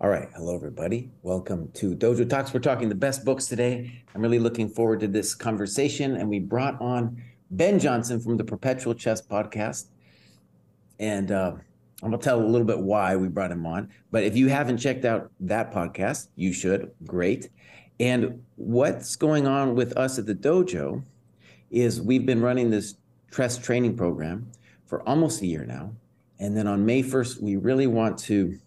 All right. Hello, everybody. Welcome to Dojo Talks. We're talking the best books today. I'm really looking forward to this conversation. And we brought on Ben Johnson from the Perpetual Chess Podcast. And uh, I'm going to tell a little bit why we brought him on. But if you haven't checked out that podcast, you should. Great. And what's going on with us at the dojo is we've been running this chess training program for almost a year now. And then on May 1st, we really want to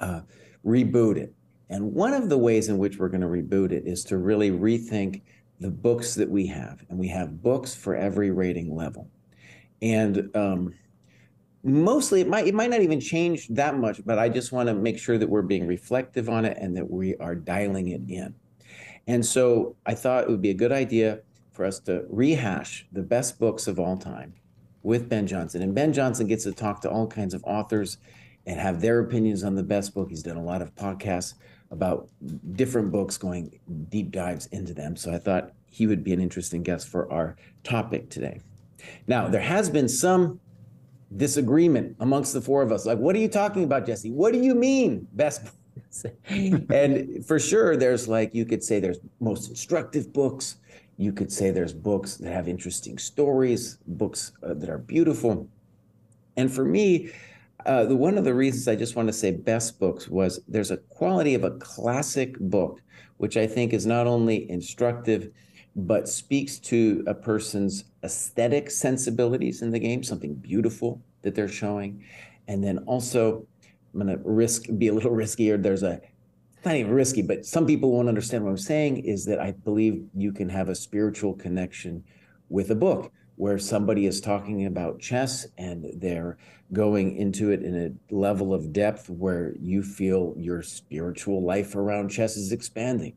uh, reboot it. And one of the ways in which we're going to reboot it is to really rethink the books that we have. And we have books for every rating level. And um, mostly it might it might not even change that much, but I just want to make sure that we're being reflective on it and that we are dialing it in. And so I thought it would be a good idea for us to rehash the best books of all time with Ben Johnson. And Ben Johnson gets to talk to all kinds of authors and have their opinions on the best book. He's done a lot of podcasts about different books, going deep dives into them. So I thought he would be an interesting guest for our topic today. Now, there has been some disagreement amongst the four of us. Like, what are you talking about, Jesse? What do you mean, best books? and for sure, there's like, you could say there's most instructive books. You could say there's books that have interesting stories, books uh, that are beautiful. And for me, uh, the one of the reasons I just want to say best books was there's a quality of a classic book, which I think is not only instructive, but speaks to a person's aesthetic sensibilities in the game, something beautiful that they're showing. And then also, I'm going to risk be a little riskier. There's a not even risky, but some people won't understand what I'm saying is that I believe you can have a spiritual connection with a book where somebody is talking about chess and they're going into it in a level of depth where you feel your spiritual life around chess is expanding.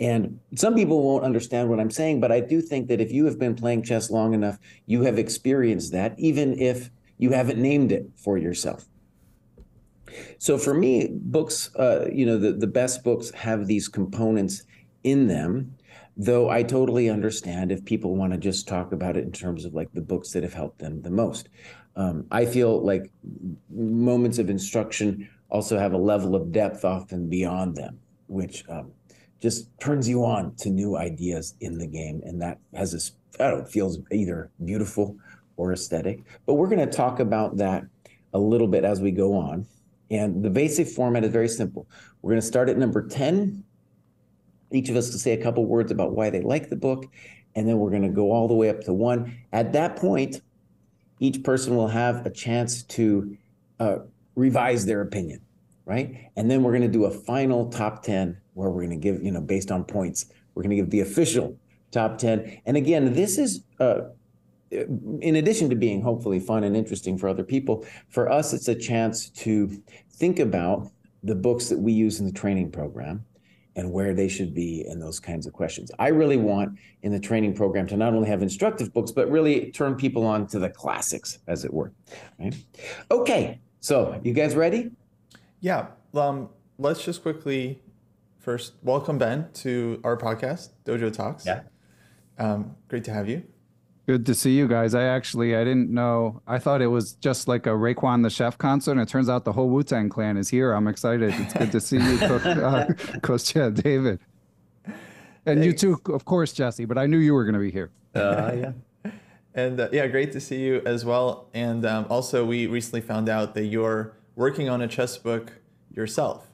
And some people won't understand what I'm saying, but I do think that if you have been playing chess long enough, you have experienced that, even if you haven't named it for yourself. So for me, books, uh, you know, the, the best books have these components in them though I totally understand if people want to just talk about it in terms of like the books that have helped them the most. Um, I feel like moments of instruction also have a level of depth often beyond them, which um, just turns you on to new ideas in the game. And that has this, I don't know, feels either beautiful or aesthetic. But we're going to talk about that a little bit as we go on. And the basic format is very simple. We're going to start at number 10 each of us to say a couple words about why they like the book, and then we're going to go all the way up to one. At that point, each person will have a chance to uh, revise their opinion, right? And then we're going to do a final top 10 where we're going to give, you know, based on points, we're going to give the official top 10. And again, this is, uh, in addition to being hopefully fun and interesting for other people, for us, it's a chance to think about the books that we use in the training program and where they should be and those kinds of questions. I really want in the training program to not only have instructive books, but really turn people on to the classics, as it were. Right? Okay, so you guys ready? Yeah. Um, let's just quickly first welcome Ben to our podcast, Dojo Talks. Yeah. Um, great to have you. Good to see you guys. I actually I didn't know. I thought it was just like a Raekwon the Chef concert, and it turns out the whole Wu Tang Clan is here. I'm excited. It's good to see you, Coach, uh, Coach Chad David, and Thanks. you too, of course, Jesse. But I knew you were going to be here. Uh, yeah. and uh, yeah, great to see you as well. And um, also, we recently found out that you're working on a chess book yourself.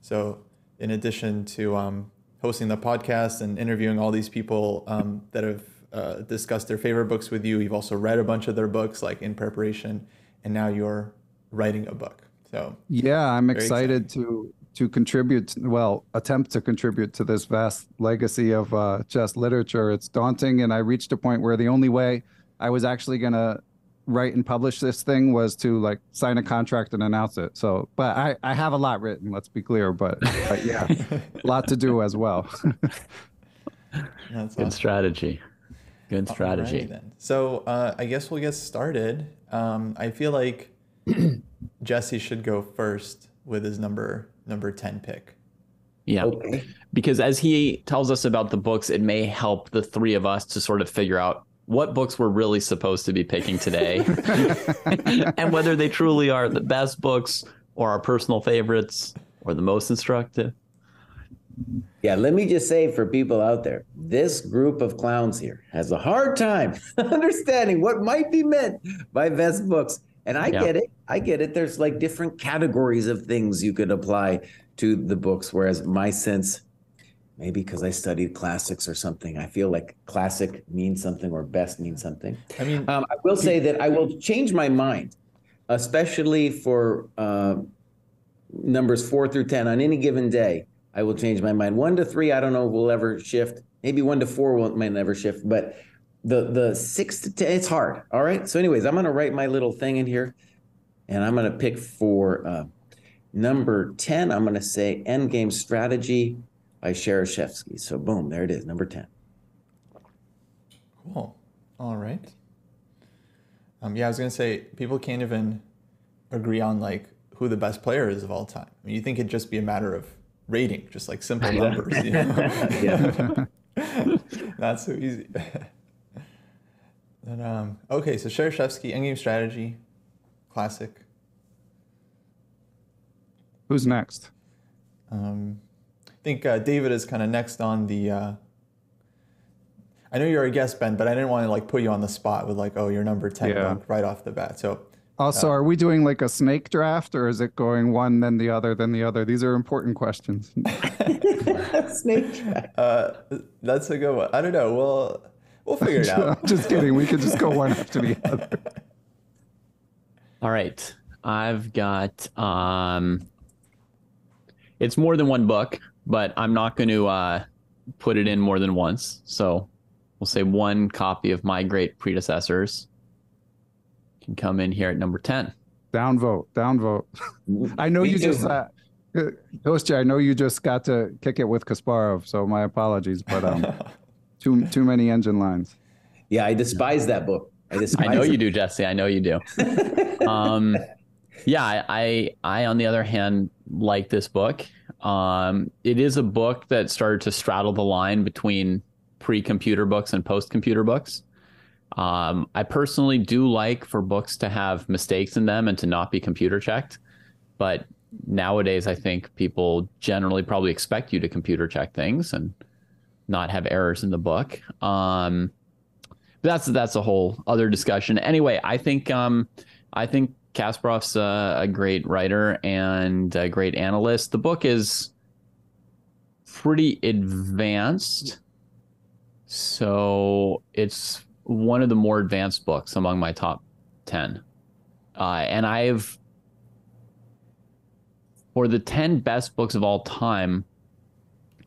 So, in addition to um, hosting the podcast and interviewing all these people um, that have uh, discussed their favorite books with you. You've also read a bunch of their books, like in preparation, and now you're writing a book. So yeah, I'm excited to to contribute. Well, attempt to contribute to this vast legacy of uh, chess literature. It's daunting, and I reached a point where the only way I was actually gonna write and publish this thing was to like sign a contract and announce it. So, but I, I have a lot written, let's be clear, but, but yeah, a lot to do as well. That's Good strategy. Good strategy. then. So uh, I guess we'll get started. Um, I feel like Jesse should go first with his number number ten pick. Yeah, okay. because as he tells us about the books, it may help the three of us to sort of figure out what books we're really supposed to be picking today, and whether they truly are the best books or our personal favorites. or the most instructive? Yeah, let me just say for people out there, this group of clowns here has a hard time understanding what might be meant by best books. And I Yeah. get it. I get it. There's like different categories of things you could apply to the books. Whereas my sense, maybe because I studied classics or something, I feel like classic means something or best means something. I mean, Um, I will say that I will change my mind, especially for uh, numbers four through 10 on any given day. I will change my mind. One to three, I don't know if we'll ever shift. Maybe one to four will, might never shift, but the the six to 10, it's hard. All right. So, anyways, I'm going to write my little thing in here and I'm going to pick for uh, number 10. I'm going to say Endgame Strategy by Shereshevsky. So, boom, there it is, number 10. Cool. All right. Um, yeah, I was gonna say people can't even agree on like who the best player is of all time. I mean, you think it'd just be a matter of rating, just like simple numbers. You know? Not so easy. but, um, okay, so Shereshevsky, Endgame Strategy, classic. Who's next? Um, I think uh, David is kind of next on the. Uh, I know you're a guest, Ben, but I didn't want to like put you on the spot with like, oh, you're number ten Yeah. right off the bat. So Also, are we doing like a snake draft or is it going one, then the other, then the other? These are important questions. Snake track. uh, that's a good one. I don't know. We'll we'll figure it out. just kidding. We could just go one after the other. All right. I've got um it's more than one book, but I'm not going to uh put it in more than once. So we'll say one copy of My Great Predecessors can come in here at number 10. Downvote, downvote. I know Me you too. just, uh, Kostya, I know you just got to kick it with Kasparov, so my apologies, but um, too too many engine lines. Yeah, I despise that book. I despise I know it. you do, Jesse. I know you do. um, yeah, I, I, I, on the other hand, like this book. Um, it is a book that started to straddle the line between pre-computer books and post-computer books. Um, I personally do like for books to have mistakes in them and to not be computer checked, but nowadays I think people generally probably expect you to computer check things and not have errors in the book. Um, that's that's a whole other discussion. Anyway, I think um, I think Kasparov's a, a great writer and a great analyst. The book is pretty advanced, so it's one of the more advanced books among my top ten. Uh, and I've for the ten best books of all time.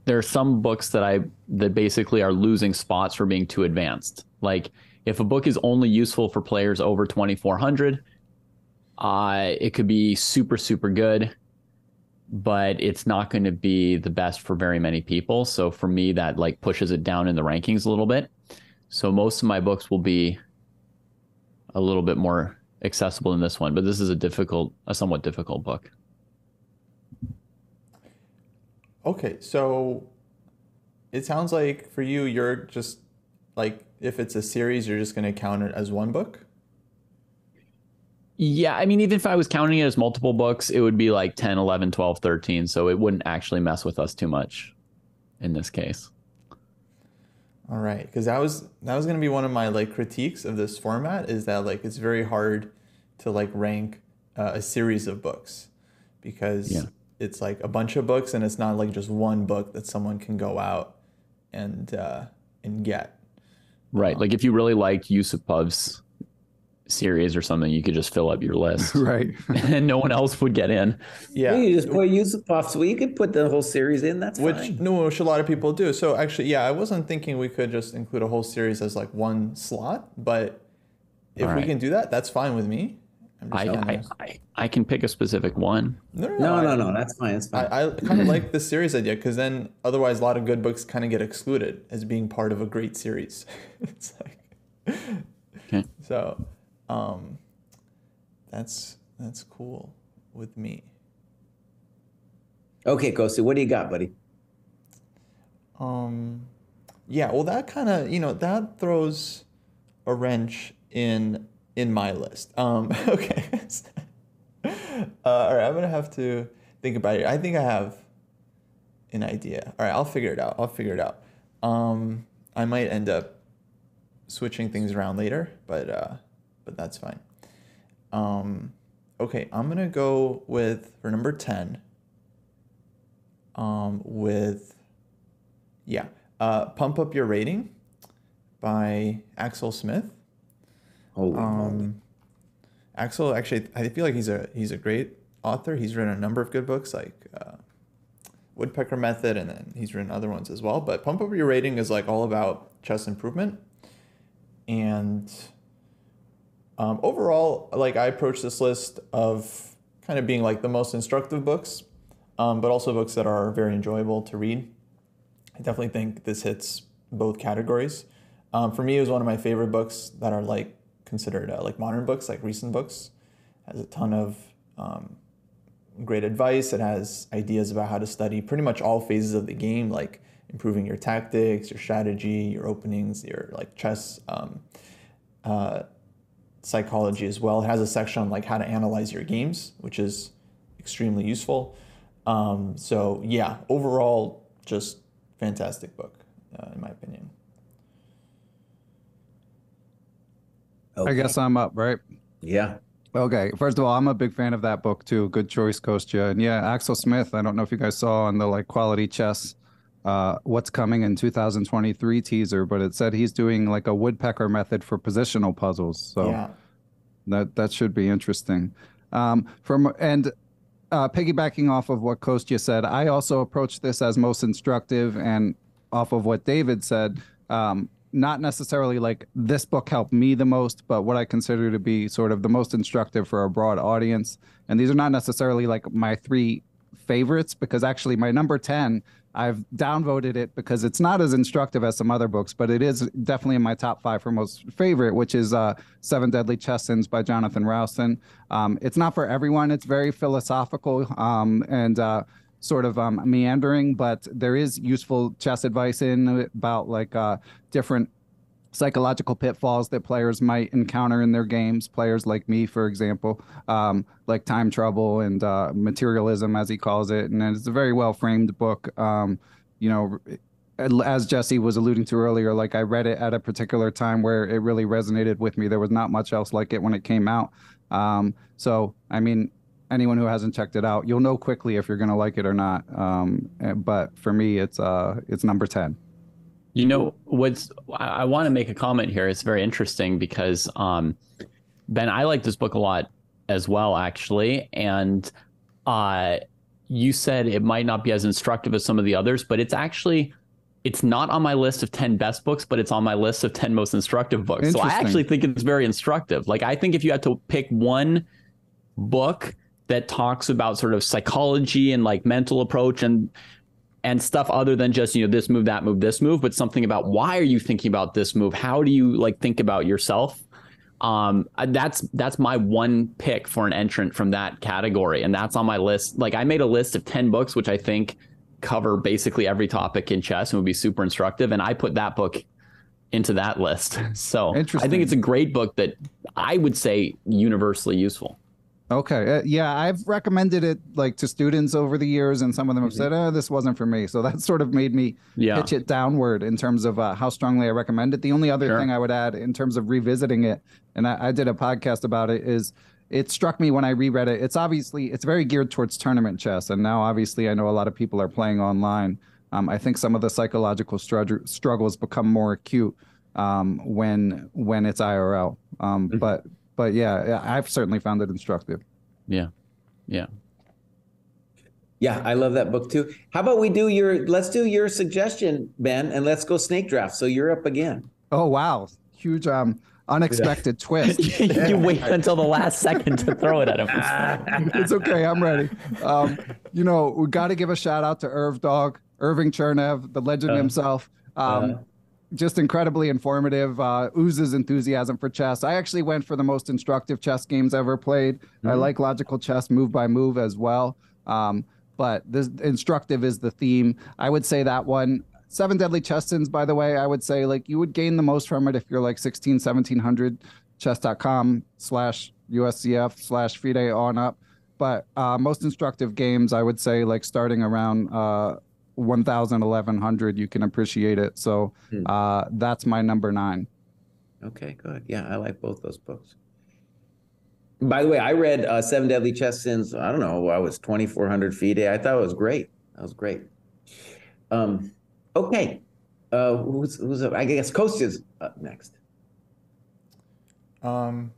There are some books that I that basically are losing spots for being too advanced. Like if a book is only useful for players over 2400 uh it could be super super good but it's not going to be the best for very many people so for me that like pushes it down in the rankings a little bit so most of my books will be a little bit more accessible than this one but this is a difficult a somewhat difficult book Okay, so it sounds like for you, you're just like if it's a series, you're just going to count it as one book. Yeah, I mean, even if I was counting it as multiple books, it would be like 10, 11, 12, 13. So it wouldn't actually mess with us too much in this case. All right, because that was that was gonna be one of my like critiques of this format is that like it's very hard to like rank uh, a series of books because Yeah. it's like a bunch of books and it's not like just one book that someone can go out and uh, and get. Right. Like if you really liked Yusupov's series or something, you could just fill up your list right. and no one else would get in. Yeah, You just put Yusupov, so you could put the whole series in. That's which fine. no, which a lot of people do. So actually, yeah, I wasn't thinking we could just include a whole series as like one slot, but if All we can do that, that's fine with me. I'm I, I. I, I can pick a specific one. no, no, No, I- no, no. That's fine. That's fine. I, I kind of like the series idea because then otherwise a lot of good books kind of get excluded as being part of a great series. it's like Okay. so um that's that's cool with me. okay, Kosi, what do you got, buddy? Um yeah, well that kind of, you know, that throws a wrench in in my list. Um okay. uh, all right, I'm going to have to think about it. I think I have an idea. All right, I'll figure it out. I'll figure it out. Um, I might end up switching things around later, but uh, but that's fine. Um, okay, I'm gonna go with for number ten. Um, with yeah, uh, pump up your rating by Axel Smith. Holy. Um, Axel, actually, I feel like he's a he's a great author. He's written a number of good books, like uh, Woodpecker Method, and then he's written other ones as well. But Pump Up Your Rating is like all about chess improvement, and um, overall, like I approach this list of kind of being like the most instructive books, um, but also books that are very enjoyable to read. I definitely think this hits both categories. Um, for me, it was one of my favorite books that are like considered uh, like modern books, like recent books. Has a ton of um, great advice. It has ideas about how to study pretty much all phases of the game, like improving your tactics, your strategy, your openings, your like chess um, uh, psychology as well. It has a section on like how to analyze your games, which is extremely useful. Um, so yeah, overall, just fantastic book uh, in my opinion. I guess I'm up, right? Yeah. Okay. First of all, I'm a big fan of that book too. Good choice, Kostya. And yeah, Axel Smith. I don't know if you guys saw on the like quality chess, uh, what's coming in 2023 teaser, but it said he's doing like a woodpecker method for positional puzzles. So yeah. that that should be interesting. Um, from and uh, piggybacking off of what Kostya said, I also approach this as most instructive, and off of what David said, um, not necessarily like this book helped me the most, but what I consider to be sort of the most instructive for a broad audience. And these are not necessarily like my three favorites, because actually my number ten. I've downvoted it because it's not as instructive as some other books, but it is definitely in my top five for most favorite, which is uh, Seven Deadly Chess Sins by Jonathan Rowson. Um, it's not for everyone. It's very philosophical um, and uh, sort of um, meandering, but there is useful chess advice in about like uh, different psychological pitfalls that players might encounter in their games. Players like me, for example, um, like time trouble and uh, materialism, as he calls it. And it's a very well framed book. Um, you know, as Jesse was alluding to earlier, like I read it at a particular time where it really resonated with me. There was not much else like it when it came out. Um, so, I mean, anyone who hasn't checked it out, you'll know quickly if you're going to like it or not. Um, eh, but for me, it's uh, it's number ten. You know what's I, I want to make a comment here. It's very interesting because um, Ben, I like this book a lot as well, actually, and uh, you said it might not be as instructive as some of the others, but it's actually it's not on my list of 10 best books, but it's on my list of 10 most instructive books. So I actually think it's very instructive. Like I think if you had to pick one book that talks about sort of psychology and like mental approach and and stuff other than just you know this move that move this move but something about why are you thinking about this move? How do you like think about yourself? Um that's that's my one pick for an entrant from that category and that's on my list. Like i made a list of 10 books which i think cover basically every topic in chess and would be super instructive and i put that book into that list. So i think it's a great book that i would say universally useful Okay. Uh, yeah, I've recommended it like to students over the years, and some of them have said, "Oh, this wasn't for me." So that sort of made me Yeah. pitch it downward in terms of uh, how strongly I recommend it. The only other Sure. thing I would add in terms of revisiting it, and I, I did a podcast about it, is it struck me when I reread it. It's obviously it's very geared towards tournament chess, and now obviously I know a lot of people are playing online. Um, I think some of the psychological strugg- struggles become more acute um, when when it's IRL. Um, But but yeah, yeah, I've certainly found it instructive. yeah yeah Yeah, I love that book too. How about we do your let's do your suggestion, Ben, and let's go snake draft. So you're up again. Oh wow, huge um unexpected twist. you wait until the last second to throw it at him. it's okay, I'm ready. Um, you know, we got to give a shout out to Irv Dog, Irving Chernev, the legend Uh, himself. Um, uh. Just incredibly informative. Uh, oozes enthusiasm for chess. I actually went for the most instructive chess games ever played. I Mhm. like logical chess, move by move as well. Um, but this instructive is the theme. I would say that one. Seven Deadly Chess Sins, by the way, I would say like you would gain the most from it if you're like 16, 1700 chess.com slash USCF slash FIDE on up. but uh, most instructive games, I would say, like starting around uh, 1,000, 1,100, you can appreciate it. So Hmm. uh, that's my number nine. Okay, good. Yeah, I like both those books. By the way, I read uh, Seven Deadly Chess Sins. I don't know. I was 2,400 feet. I thought it was great. That was great. Um, okay. Uh, who's, who's up? I guess Kostya's up next. Um,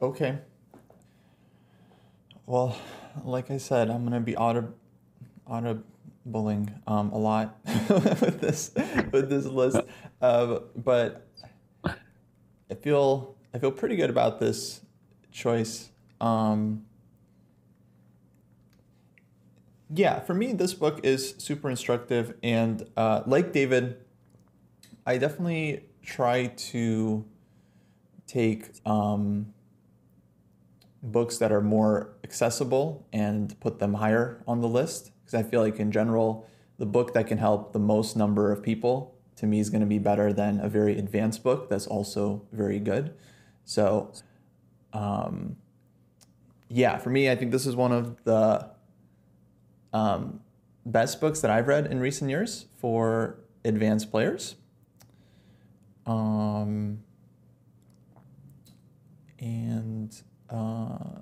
okay. Well, like I said, I'm gonna be auto, audibling um, a lot with this with this list, uh, but I feel I feel pretty good about this choice. Um, yeah, for me, this book is super instructive, and uh, like David, I definitely try to take um, books that are more accessible and put them higher on the list because I feel like in general the book that can help the most number of people to me is going to be better than a very advanced book that's also very good. So um, yeah, for me I think this is one of the um, best books that I've read in recent years for advanced players. Um, and uh,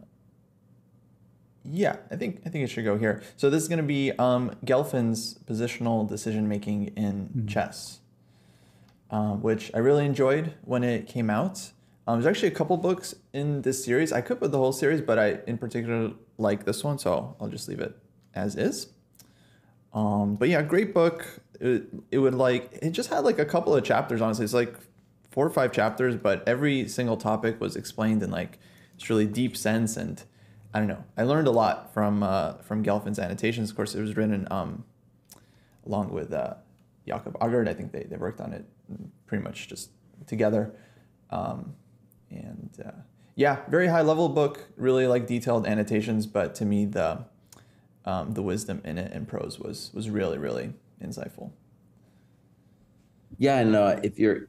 yeah, I think I think it should go here. So this is going to be um, Gelfand's positional decision making in chess, um, which I really enjoyed when it came out. Um, there's actually a couple books in this series. I could put the whole series, but I in particular like this one, so I'll just leave it as is. Um, but yeah, great book. It, it would like it just had like a couple of chapters. Honestly, it's like four or five chapters, but every single topic was explained in like this really deep sense. And I don't know, I learned a lot from uh, from Gelfand's annotations. Of course, it was written um, along with uh, Jakob Aagaard. I think they, they worked on it pretty much just together. Um, and uh, yeah, very high level book, really like detailed annotations. But to me, the um, the wisdom in it and prose was was really really insightful. Yeah, and uh, if you're,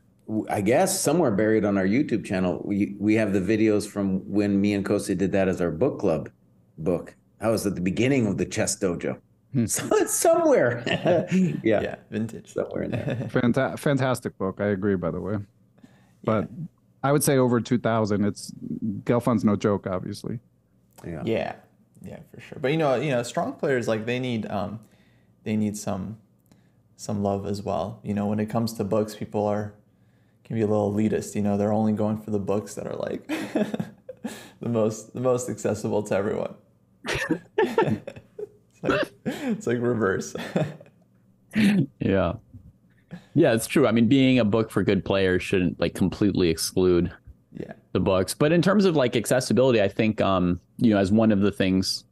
I guess somewhere buried on our YouTube channel, we we have the videos from when me and Kostya did that as our book club book. That was at the beginning of the chess dojo. So it's somewhere. yeah, Yeah, vintage. somewhere in there. Fanta- fantastic book. I agree, by the way. But I would say over 2,000. It's Gelfand's no joke, obviously. Yeah. Yeah, yeah, for sure. But you know, you know, strong players like they need um, they need some some love as well. You know, when it comes to books, people are can be a little elitist. You know, they're only going for the books that are like the most the most accessible to everyone. it's like it's like reverse. Yeah. Yeah, it's true. I mean, being a book for good players shouldn't like completely exclude yeah. the books. But in terms of like accessibility, I think um, you know, as one of the things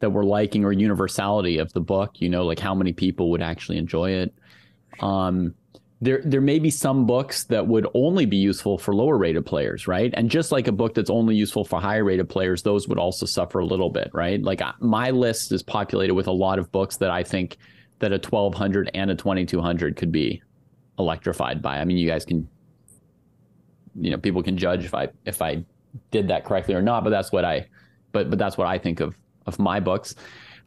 that we're liking or universality of the book, you know, like how many people would actually enjoy it. Um there there may be some books that would only be useful for lower rated players, right? And just like a book that's only useful for higher rated players, those would also suffer a little bit, right? Like my list is populated with a lot of books that I think that a 1200 and a 2200 could be electrified by. I mean, you guys can you know, people can judge if I if I did that correctly or not, but that's what I but but that's what I think of of my books.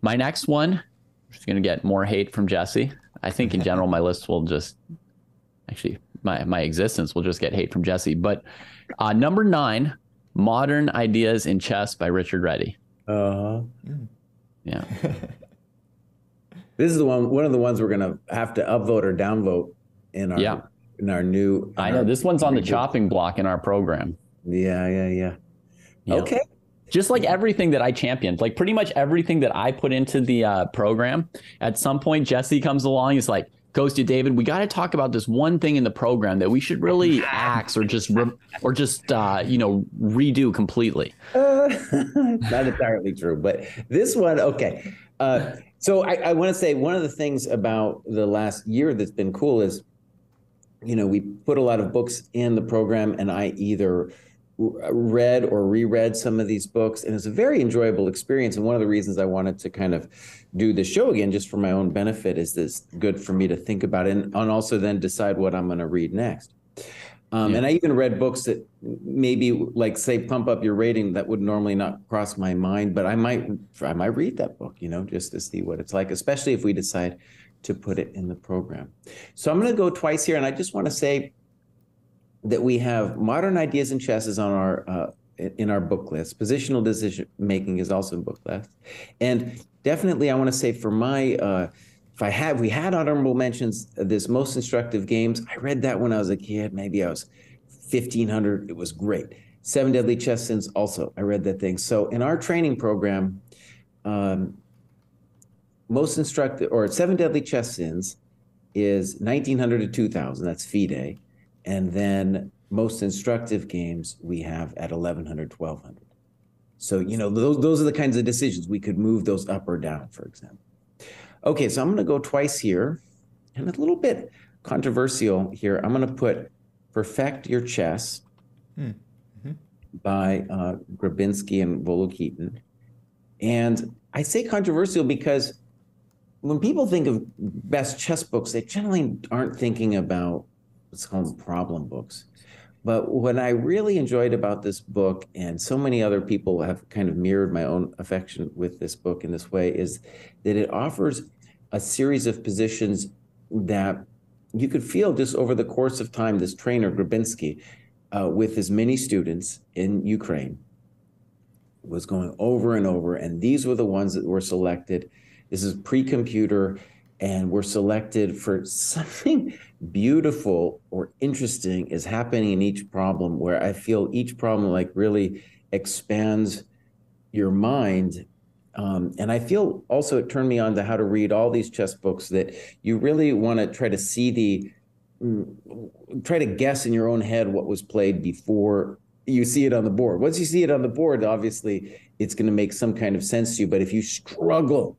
My next one, just going to get more hate from Jesse. I think in general my list will just actually my my existence will just get hate from Jesse. But uh, number nine, Modern Ideas in Chess by Richard Reti. Uh, huh. Yeah, this is the one. One of the ones we're gonna have to upvote or downvote in our Yeah. in our new. I know this one's on the chopping block in our program. Yeah, yeah, yeah. Yeah. Okay. Just like everything that I championed, like pretty much everything that I put into the uh, program, at some point Jesse comes along. He's like, "Goes to David. We got to talk about this one thing in the program that we should really axe or just re- or just uh, you know redo completely." Uh, not entirely true, but this one, okay. Uh, so I, I want to say one of the things about the last year that's been cool is, you know, we put a lot of books in the program, and I either read or reread some of these books, and it's a very enjoyable experience. And one of the reasons I wanted to kind of do the show again, just for my own benefit, is this good for me to think about and, and also then decide what I'm going to read next. Um, yeah. And I even read books that maybe, like, say, pump up your rating. That would normally not cross my mind, but I might, I might read that book, you know, just to see what it's like, especially if we decide to put it in the program. So I'm going to go twice here, and I just want to say that we have modern ideas in chess is on our uh, in our book list. Positional decision making is also in book list, and definitely I want to say for my. Uh, if I had, we had honorable mentions, this most instructive games. I read that when I was a kid. Maybe I was 1500. It was great. Seven Deadly Chess Sins, also, I read that thing. So in our training program, um, most instructive, or Seven Deadly Chess Sins is 1900 to 2000. That's FIDE. And then most instructive games we have at 1100, 1200. So, you know, those, those are the kinds of decisions we could move those up or down, for example. Okay, so I'm going to go twice here, and a little bit controversial here. I'm going to put Perfect Your Chess hmm. mm-hmm. by uh, Grabinsky and Volokitin. And I say controversial because when people think of best chess books, they generally aren't thinking about what's called problem books. But what I really enjoyed about this book, and so many other people have kind of mirrored my own affection with this book in this way, is that it offers a series of positions that you could feel just over the course of time. This trainer, Grabinsky, uh, with his many students in Ukraine, was going over and over, and these were the ones that were selected. This is pre-computer, and we're selected for something beautiful or interesting is happening in each problem. Where I feel each problem like really expands your mind um, and I feel also it turned me on to how to read all these chess books that you really want to try to see the, mm, try to guess in your own head what was played before you see it on the board. Once you see it on the board, obviously it's going to make some kind of sense to you. But if you struggle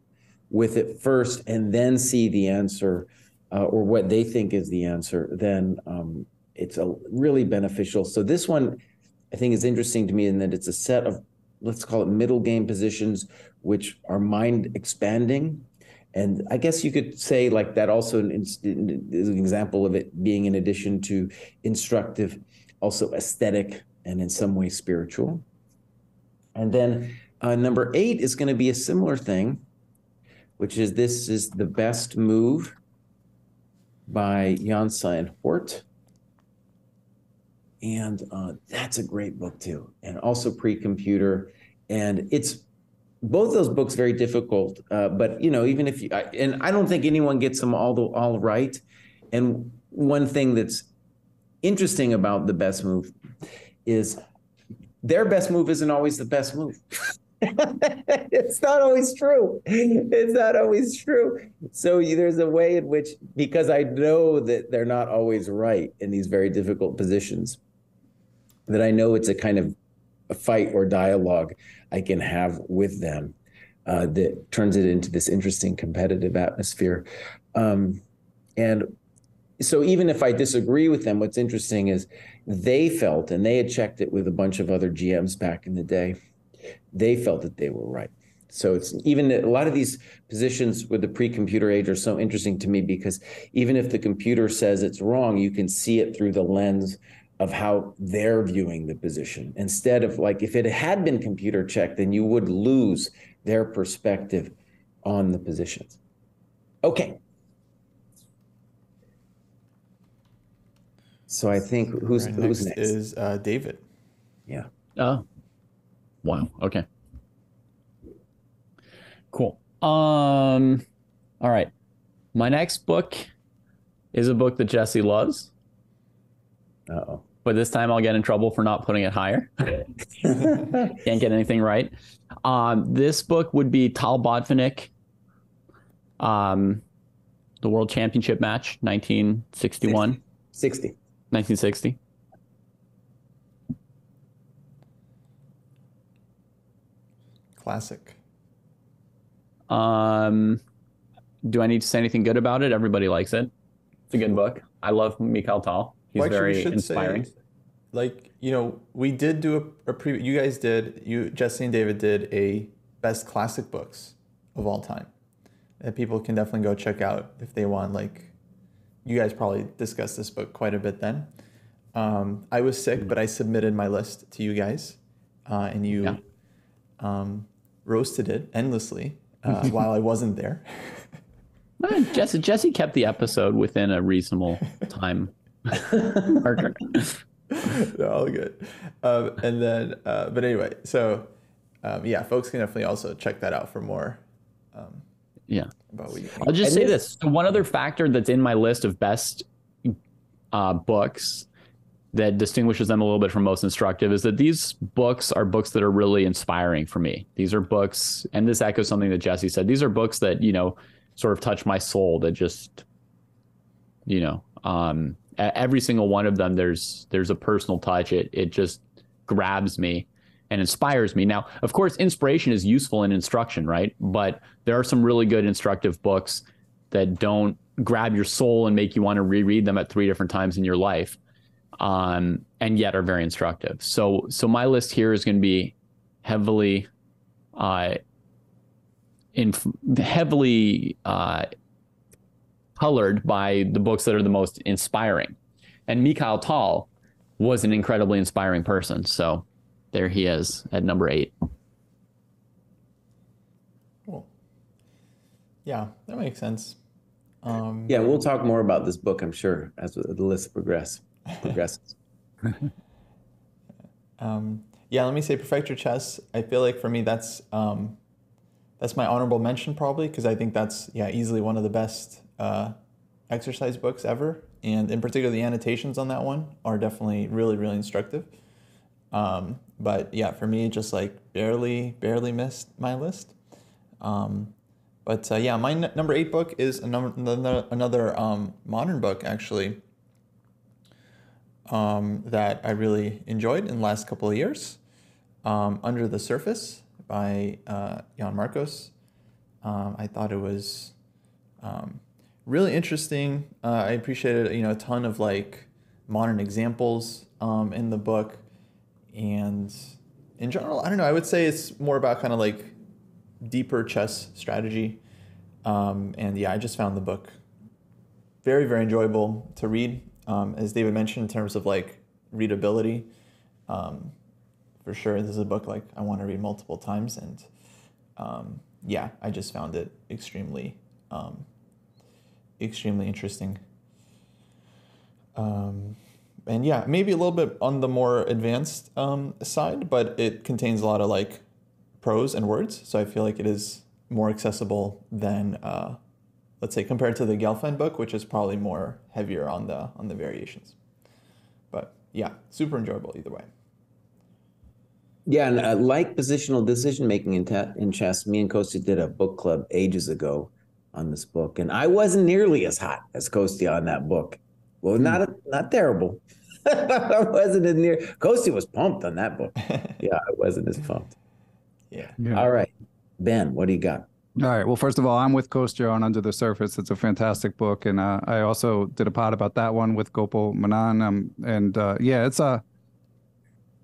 with it first and then see the answer uh, or what they think is the answer, then um, it's a really beneficial. So this one, I think, is interesting to me in that it's a set of let's call it middle game positions which are mind expanding. And I guess you could say like that also is an example of it being in addition to instructive, also aesthetic and in some way spiritual. And then uh, number eight is going to be a similar thing, which is this is the best move by Jansa and Hort. And uh, that's a great book too, and also pre-computer. And it's both those books very difficult. Uh, but you know, even if you I, and I don't think anyone gets them all the, all right. And one thing that's interesting about the best move is their best move isn't always the best move. it's not always true. It's not always true. So there's a way in which, because I know that they're not always right in these very difficult positions, that I know it's a kind of a fight or dialogue I can have with them uh, that turns it into this interesting competitive atmosphere. Um, and so even if I disagree with them, what's interesting is they felt, and they had checked it with a bunch of other GMs back in the day, they felt that they were right. So it's even a lot of these positions with the pre-computer age are so interesting to me because even if the computer says it's wrong, you can see it through the lens of how they're viewing the position. Instead of like if it had been computer checked then you would lose their perspective on the positions. Okay. So i think who's right, who's next, next? is uh, david. Yeah. Oh wow okay cool um all right my next book is a book that jesse loves uh-oh but this time I'll get in trouble for not putting it higher. Can't get anything right. Um, this book would be Tal Botvinnik, um, the World Championship match, 1961. 60. 1960. Classic. Um, do I need to say anything good about it? Everybody likes it. It's a good book. I love Mikhail Tal. He's well, actually, very inspiring. Say, like you know, we did do a, a pre. You guys did. You Jesse and David did a best classic books of all time that people can definitely go check out if they want. Like, you guys probably discussed this book quite a bit then. Um, I was sick, but I submitted my list to you guys, uh, and you Yeah. um, roasted it endlessly uh, while I wasn't there. Jesse Jesse kept the episode within a reasonable time marker. All good. Um, and then, uh, but anyway, so um, yeah, folks can definitely also check that out for more um, Yeah. about what you I'll just And say this- this. So one other factor that's in my list of best uh, books that distinguishes them a little bit from most instructive is that these books are books that are really inspiring for me. These are books, and this echoes something that Jesse said. These are books that, you know, sort of touch my soul that just, you know, um, every single one of them, there's, there's a personal touch. It, it just grabs me and inspires me. Now, of course, inspiration is useful in instruction, right? But there are some really good instructive books that don't grab your soul and make you want to reread them at three different times in your life, um, and yet are very instructive. So, so my list here is going to be heavily, uh, in heavily uh, colored by the books that are the most inspiring. And Mikhail Tal was an incredibly inspiring person. So there he is at number eight. Cool. Yeah, that makes sense. Um, Yeah, we'll talk more about this book, I'm sure, as the list progress progresses. Um, yeah, let me say Perfect Your Chess. I feel like for me that's um, that's my honorable mention probably because I think that's yeah easily one of the best uh, exercise books ever, and in particular the annotations on that one are definitely really really instructive. Um, but yeah, for me, just like barely barely missed my list. Um, but uh, yeah, my n- number eight book is a another, another um, modern book actually um, that I really enjoyed in the last couple of years. Um, Under the Surface by uh, Jan Markos. Um, I thought it was um, really interesting. Uh, I appreciated you know a ton of like modern examples um, in the book, and in general, I don't know. I would say it's more about kind of like deeper chess strategy. Um, and yeah, I just found the book very, very enjoyable to read. Um, as David mentioned, in terms of like readability, um, for sure, this is a book like I want to read multiple times. And um, yeah, I just found it extremely, um, extremely interesting. Um, and yeah, maybe a little bit on the more advanced um, side, but it contains a lot of like prose and words. So I feel like it is more accessible than, uh, let's say, compared to the Gelfand book, which is probably more heavier on the on the variations. But yeah, super enjoyable either way. Yeah, and uh, like positional decision making in, te- in chess, me and Kostya did a book club ages ago on this book, and I wasn't nearly as hot as Kostya on that book. Well, not not terrible. I wasn't as near. Kostya was pumped on that book. Yeah, I wasn't as pumped. Yeah. Yeah. All right, Ben, what do you got? All right. Well, first of all, I'm with Kostya on Under the Surface. It's a fantastic book, and uh, I also did a pod about that one with Gopal Menon. Um, and uh, yeah, it's a,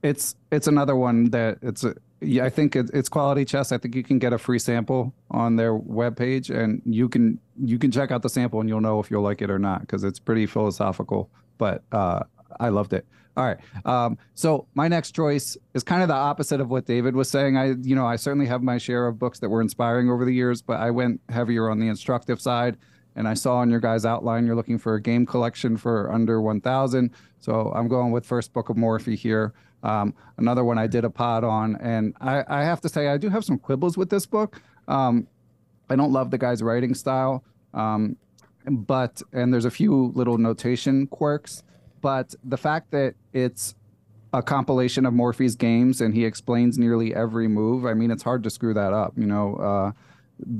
it's it's another one that it's a. Yeah, I think it, it's quality chess. I think you can get a free sample on their webpage, and you can you can check out the sample, and you'll know if you'll like it or not because it's pretty philosophical. But uh, I loved it. All right. Um, so my next choice is kind of the opposite of what David was saying. I, you know, I certainly have my share of books that were inspiring over the years, but I went heavier on the instructive side. And I saw on your guys' outline you're looking for a game collection for under 1,000. So I'm going with First Book of Morphy here. Um, another one I did a pod on, and I, I have to say I do have some quibbles with this book. Um, I don't love the guy's writing style, um, but and there's a few little notation quirks but the fact that it's a compilation of Morphy's games and he explains nearly every move, I mean, it's hard to screw that up. You know, uh,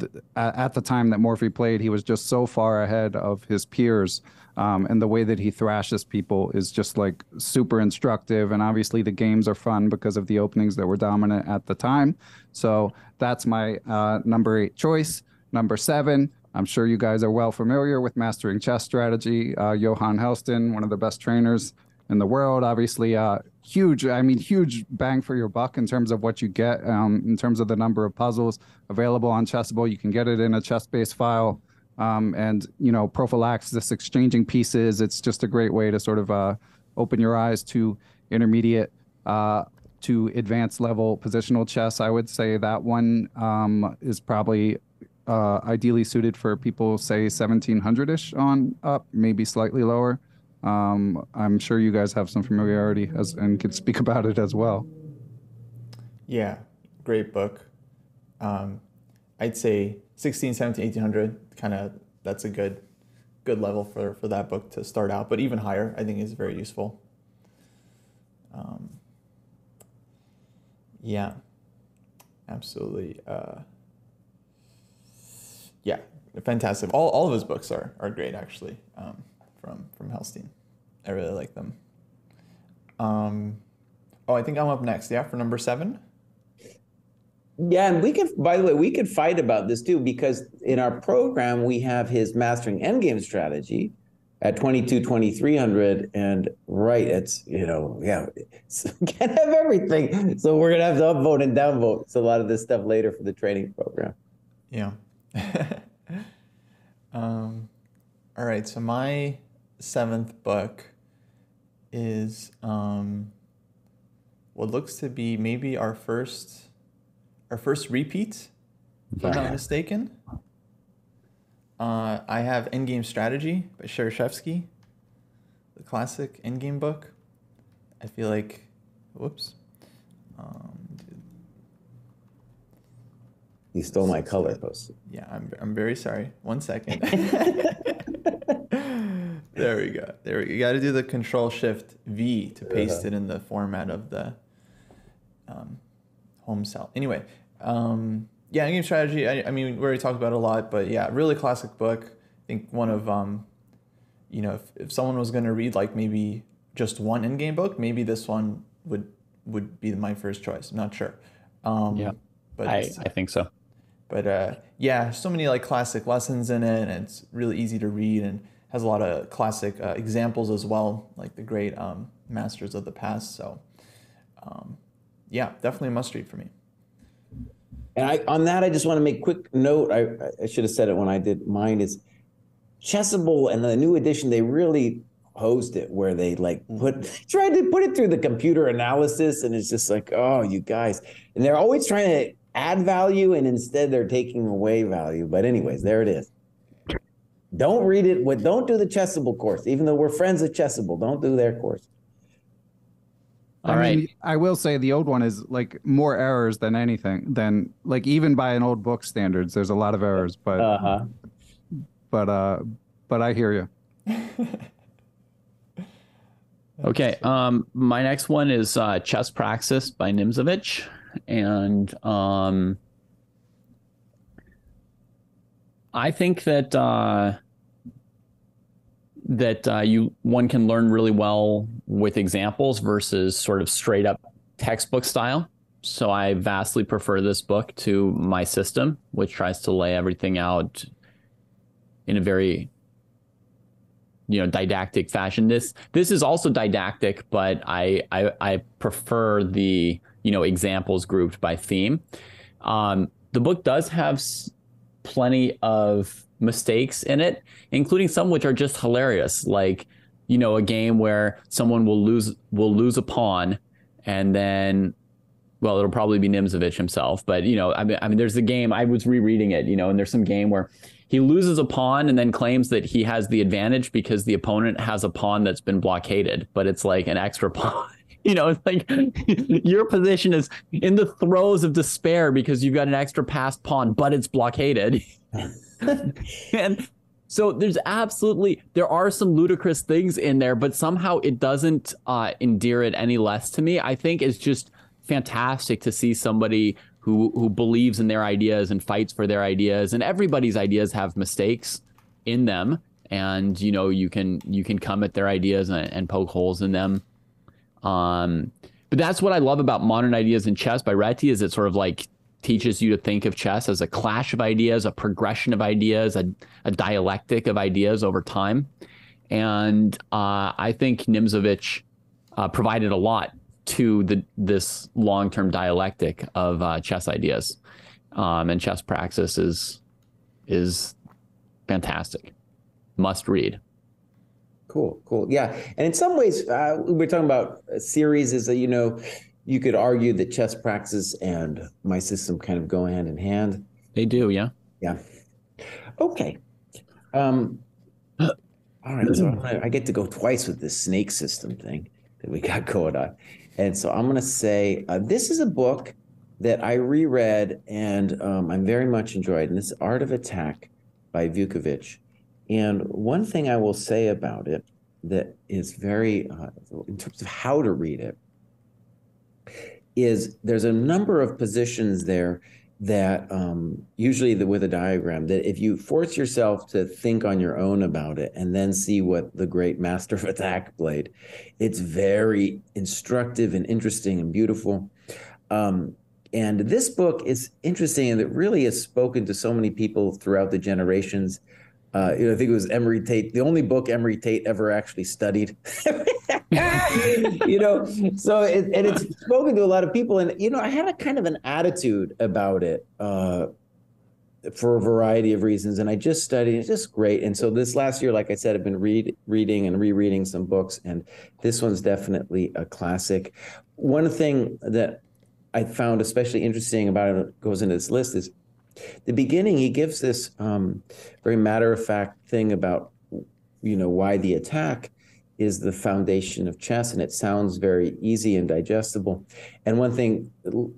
th- at, the time that Morphy played, he was just so far ahead of his peers. Um, and the way that he thrashes people is just like super instructive. And obviously, the games are fun because of the openings that were dominant at the time. So that's my uh, number eight choice. Number seven, I'm sure you guys are well familiar with Mastering Chess Strategy. Uh, Johan Hellsten, one of the best trainers in the world, obviously uh, huge. I mean, huge bang for your buck in terms of what you get, um, in terms of the number of puzzles available on Chessable. You can get it in a ChessBase file, um, and you know, prophylaxis, exchanging pieces. It's just a great way to sort of uh, open your eyes to intermediate uh, to advanced level positional chess. I would say that one um, is probably uh, ideally suited for people, say 1700 ish on up, maybe slightly lower. Um, I'm sure you guys have some familiarity as, and could speak about it as well. Yeah, great book. Um, I'd say 16, 17, 1800, kind of that's a good good level for, for that book to start out, but even higher, I think is very useful. Um, yeah, absolutely. Uh, fantastic. All, all of his books are, are great, actually, um, from, from Hellsten. I really like them. Um, oh, I think I'm up next, yeah, for number seven. Yeah, and we could, by the way, we could fight about this too, because in our program, we have his mastering endgame strategy at 22, 2300. And right, it's, you know, yeah, can't have everything. So we're going to have to upvote and downvote. So a lot of this stuff later for the training program. Yeah. um, all right. So my seventh book is um, what looks to be maybe our first our first repeat, if I'm not mistaken. Uh, I have Endgame Strategy by Shereshevsky, the classic Endgame book. I feel like, whoops. Um, you stole my color post. Yeah, I'm, I'm very sorry. One second. there we go. There we go. You got to do the Control Shift V to paste uh-huh. it in the format of the um, home cell. Anyway, um, yeah, game strategy. I, I, mean, we already talked about it a lot, but yeah, really classic book. I think one of, um, you know, if, if someone was going to read like maybe just one endgame book, maybe this one would would be my first choice. I'm not sure. Um, yeah, but I, I think so. But uh, yeah, so many like classic lessons in it, and it's really easy to read and has a lot of classic uh, examples as well, like the great um, masters of the past. So um, yeah, definitely a must read for me. And I on that, I just want to make quick note. I, I should have said it when I did mine. Is Chessable and the new edition? They really posed it where they like put tried to put it through the computer analysis, and it's just like, oh, you guys. And they're always trying to add value, and instead they're taking away value. But anyways, there it is. Don't read it. What? Don't do the Chessable course, even though we're friends at Chessable. Don't do their course. All I right. mean, I will say the old one is like more errors than anything. Than like even by an old book standards, there's a lot of errors. But uh-huh. but uh, but I hear you. okay. Um, my next one is uh, Chess Praxis by Nimzovich, and um, I think that uh that uh, you one can learn really well with examples versus sort of straight up textbook style. So I vastly prefer this book to my system, which tries to lay everything out in a very you know didactic fashion. This this is also didactic, but I I, I prefer the you know examples grouped by theme. Um, the book does have plenty of mistakes in it, including some which are just hilarious, like you know a game where someone will lose will lose a pawn, and then well it'll probably be Nimzovich himself, but you know I mean I mean there's a game I was rereading it, you know, and there's some game where he loses a pawn and then claims that he has the advantage because the opponent has a pawn that's been blockaded, but it's like an extra pawn. you know, it's like your position is in the throes of despair because you've got an extra passed pawn, but it's blockaded. and so there's absolutely there are some ludicrous things in there, but somehow it doesn't uh, endear it any less to me. I think it's just fantastic to see somebody who who believes in their ideas and fights for their ideas, and everybody's ideas have mistakes in them, and you know you can you can come at their ideas and, and poke holes in them. Um, but that's what I love about modern ideas in chess by Reti is it sort of like teaches you to think of chess as a clash of ideas, a progression of ideas, a, a dialectic of ideas over time. And uh, I think Nimzovich uh, provided a lot to the this long term dialectic of uh, chess ideas, um, and chess praxis is is fantastic. Must read. Cool, cool. Yeah. And in some ways, uh, we're talking about series is that, you know, you could argue that chess praxis and my system kind of go hand in hand. They do, yeah. Yeah. Okay. Um, all right. So I get to go twice with this snake system thing that we got going on. And so I'm going to say uh, this is a book that I reread and um, I'm very much enjoyed. And this Art of Attack by Vukovic. And one thing I will say about it that is very, uh, in terms of how to read it, is there's a number of positions there that um, usually the, with a diagram that if you force yourself to think on your own about it and then see what the great master of attack played, it's very instructive and interesting and beautiful. Um, and this book is interesting and it really has spoken to so many people throughout the generations. Uh, you know, I think it was Emory Tate, the only book Emory Tate ever actually studied. you know, so it, and it's spoken to a lot of people. And you know, I had a kind of an attitude about it uh, for a variety of reasons. And I just studied; it's just great. And so this last year, like I said, I've been read, reading and rereading some books, and this one's definitely a classic. One thing that I found especially interesting about it goes into this list is the beginning. He gives this um, very matter of fact thing about you know why the attack is the foundation of chess, and it sounds very easy and digestible. And one thing,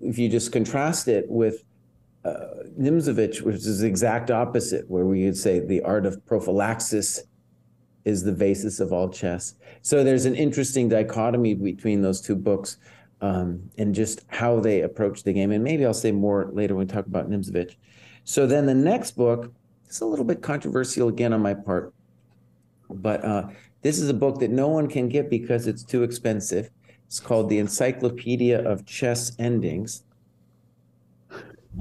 if you just contrast it with uh, Nimzovich, which is the exact opposite, where we would say the art of prophylaxis is the basis of all chess. So there's an interesting dichotomy between those two books um, and just how they approach the game. And maybe I'll say more later when we talk about Nimzovich. So then the next book is a little bit controversial again on my part, but uh, this is a book that no one can get because it's too expensive. It's called The Encyclopedia of Chess Endings.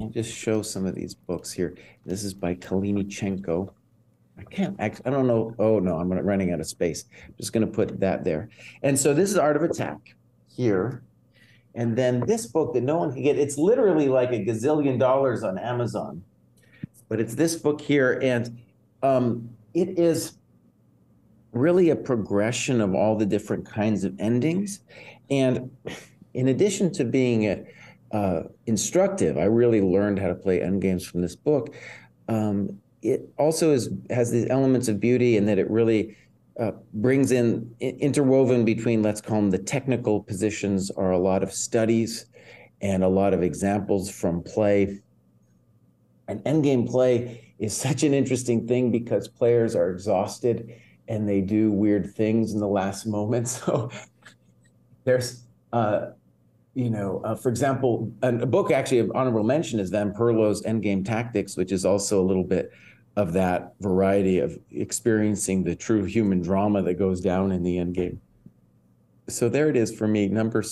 I'll just show some of these books here. This is by Kalinichenko. I can't I don't know. Oh no, I'm running out of space. I'm just going to put that there. And so this is Art of Attack here. And then this book that no one can get, it's literally like a gazillion dollars on Amazon. But it's this book here. And um, it is really a progression of all the different kinds of endings. And in addition to being uh, instructive, I really learned how to play end games from this book. Um, it also is has these elements of beauty and that it really uh, brings in interwoven between let's call them the technical positions are a lot of studies and a lot of examples from play and endgame play is such an interesting thing because players are exhausted and they do weird things in the last moment so there's uh, you know, uh, for example, a, book actually of honorable mention is Van Perlo's Endgame Tactics, which is also a little bit of that variety of experiencing the true human drama that goes down in the end game. So there it is for me, number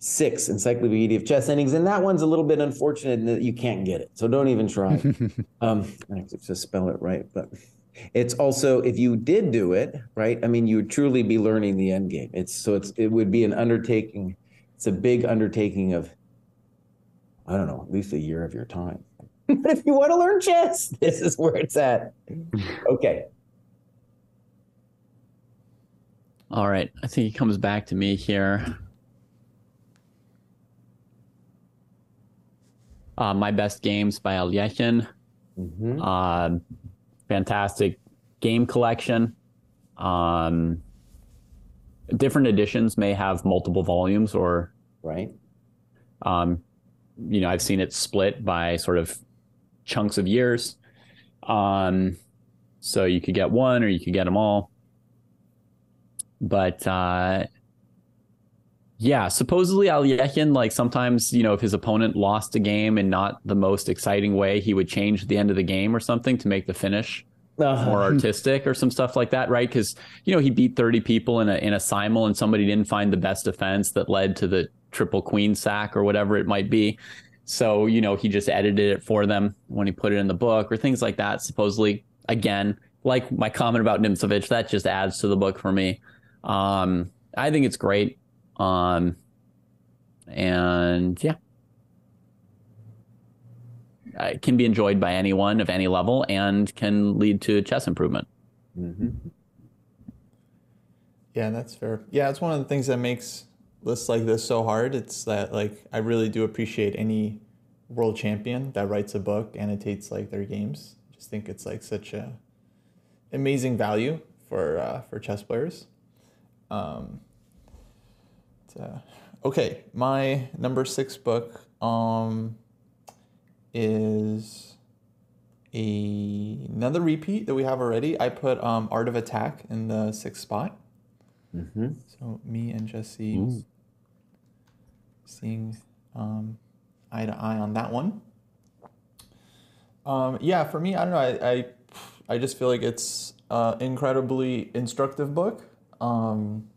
six, Encyclopedia of Chess Endings. And that one's a little bit unfortunate that you can't get it. So don't even try. um, I have to just spell it right. But it's also, if you did do it, right, I mean, you would truly be learning the end game. It's so it's it would be an undertaking. It's a big undertaking of, I don't know, at least a year of your time. but if you want to learn chess, this is where it's at. Okay. All right. I think he comes back to me here. Uh, My Best Games by Alekhine. Mm-hmm. Uh, fantastic game collection. Um, different editions may have multiple volumes or. Right. Um, you know, I've seen it split by sort of chunks of years. Um, so you could get one or you could get them all. But uh, yeah, supposedly Alekhine, like sometimes, you know, if his opponent lost a game in not the most exciting way, he would change the end of the game or something to make the finish uh-huh. more artistic or some stuff like that, right? Because you know he beat 30 people in a in a simul and somebody didn't find the best defense that led to the triple queen sack or whatever it might be. So, you know, he just edited it for them when he put it in the book or things like that. Supposedly, again, like my comment about Nimzovich, that just adds to the book for me. Um, I think it's great. Um, and yeah, it can be enjoyed by anyone of any level and can lead to chess improvement. Mm-hmm. Yeah, that's fair. Yeah, it's one of the things that makes lists like this so hard. It's that like I really do appreciate any world champion that writes a book, annotates like their games. I just think it's like such a amazing value for uh, for chess players. Um, uh, okay, my number six book um, is a, another repeat that we have already. I put um, Art of Attack in the sixth spot. Mm-hmm. So me and Jesse Ooh. seeing um, eye to eye on that one. Um, yeah, for me, I don't know. I, I, I just feel like it's an incredibly instructive book. Um,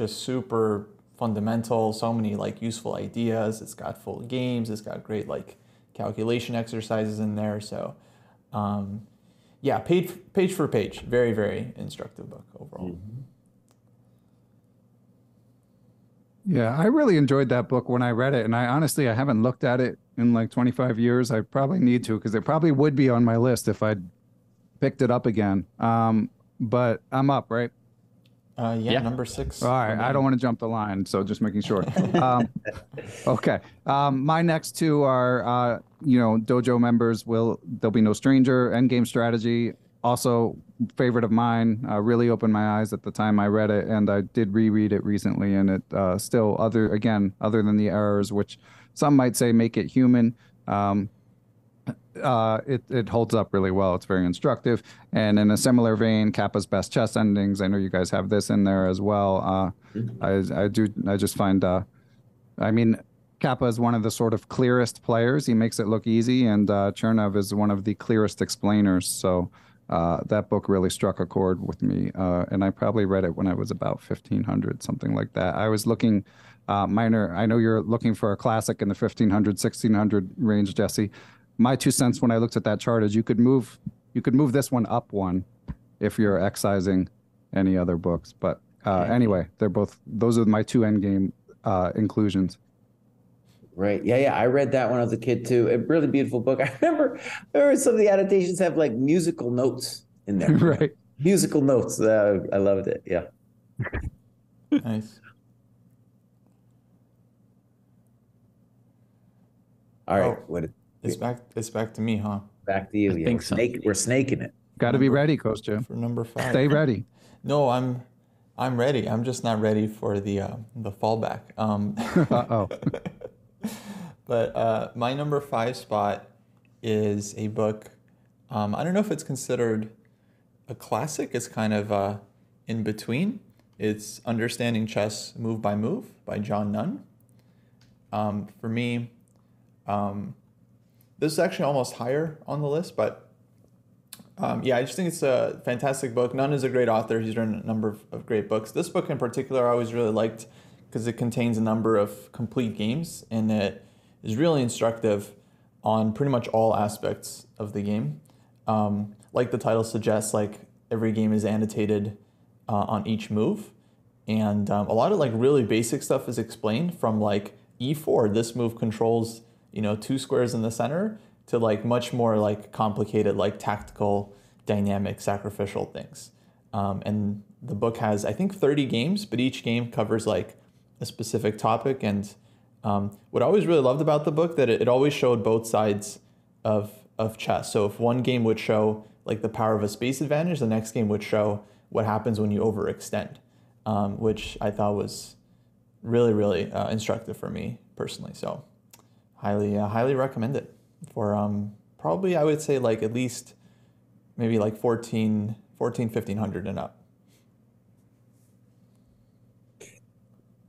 just super fundamental. So many like useful ideas. It's got full games. It's got great like calculation exercises in there. So, um, yeah, page page for page, very very instructive book overall. Yeah, I really enjoyed that book when I read it, and I honestly I haven't looked at it in like 25 years. I probably need to because it probably would be on my list if I'd picked it up again. Um, but I'm up, right? Uh, yeah, Yeah. number six. All right, I don't want to jump the line, so just making sure. Um, okay, um, my next two are, uh, you know, dojo members. Will there'll be no stranger? Endgame strategy, also favorite of mine. Uh, really opened my eyes at the time I read it, and I did reread it recently, and it uh, still other again other than the errors, which some might say make it human. Um, uh, it, it holds up really well. It's very instructive. And in a similar vein, Capa's best chess endings. I know you guys have this in there as well. Uh, I, I do. I just find. Uh, I mean, Kappa is one of the sort of clearest players. He makes it look easy, and uh, Chernev is one of the clearest explainers. So uh, that book really struck a chord with me. Uh, and I probably read it when I was about 1500, something like that. I was looking. Uh, minor, I know you're looking for a classic in the 1500, 1600 range, Jesse my two cents when I looked at that chart is you could move you could move this one up one if you're excising any other books. But uh, anyway, they're both those are my two endgame uh, inclusions. Right. Yeah, yeah. I read that when I was a kid too. A really beautiful book. I remember, I remember some of the annotations have like musical notes in there. right. Musical notes. Uh, I loved it. Yeah. Nice. All right. Oh. What? It's back. It's back to me, huh? Back to you. I Yeah, think we're so. snake- we're snaking it. Got to be ready, Kostya. For number five. Stay ready. No, I'm. I'm ready. I'm just not ready for the uh, the fallback. Um, Uh oh. but uh, my number five spot is a book. Um, I don't know if it's considered a classic. It's kind of uh, in between. It's Understanding Chess Move by Move by John Nunn. Um, for me, um, this is actually almost higher on the list, but um, yeah, I just think it's a fantastic book. Nunn is a great author. He's written a number of, of great books. This book in particular, I always really liked because it contains a number of complete games and it is really instructive on pretty much all aspects of the game. Um, like the title suggests, like every game is annotated uh, on each move, and um, a lot of like really basic stuff is explained from like e4. This move controls you know two squares in the center to like much more like complicated like tactical, dynamic, sacrificial things. Um, and the book has I think 30 games, but each game covers like a specific topic. And um, what I always really loved about the book that it, it always showed both sides of of chess. So if one game would show like the power of a space advantage, the next game would show what happens when you overextend, um, which I thought was really really uh, instructive for me personally. So highly uh, highly recommend it for um, probably I would say like at least maybe like 14 14 1500 and up.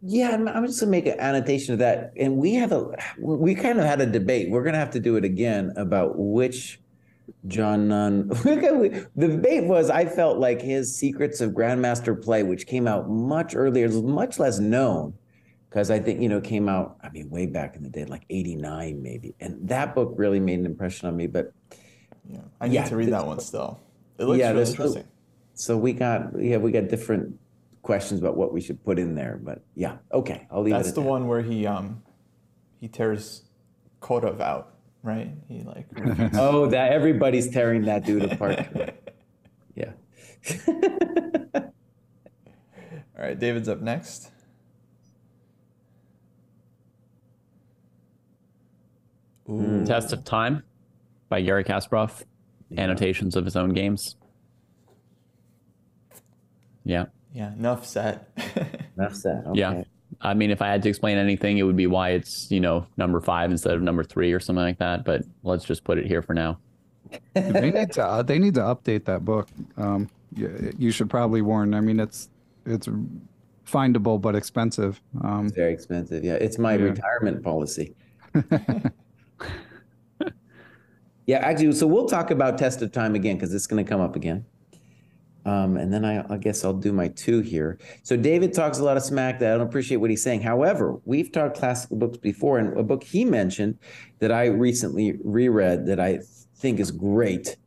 Yeah, I'm, I'm just gonna make an annotation of that. And we have a, we kind of had a debate. We're gonna have to do it again about which John Nunn. the debate was I felt like his Secrets of Grandmaster Play, which came out much earlier, is much less known because I think you know it came out. I mean, way back in the day, like '89 maybe. And that book really made an impression on me. But Yeah, I need Yeah, to read that one still. It looks Yeah, really interesting. so we got yeah we got different questions about what we should put in there. But yeah, okay, I'll leave it. That's at the that. one where he um he tears Kotov out, right? He like Oh, that everybody's tearing that dude apart. yeah. All right, David's up next. Ooh. Test of Time by Garry Kasparov. Annotations of his own games. Yeah. Yeah, enough said. Enough said. Okay. Yeah. I mean, if I had to explain anything, it would be why it's, you know, number five instead of number three or something like that. But let's just put it here for now. they need to uh, they need to update that book. Um, you, you should probably warn. I mean, it's it's findable but expensive. Um, It's very expensive. Yeah, it's my Yeah. retirement policy. yeah, actually, so we'll talk about test of time again because it's going to come up again. Um, and then I, I guess I'll do my two here. So David talks a lot of smack that I don't appreciate what he's saying. However, we've talked classical books before, and a book he mentioned that I recently reread that I think is great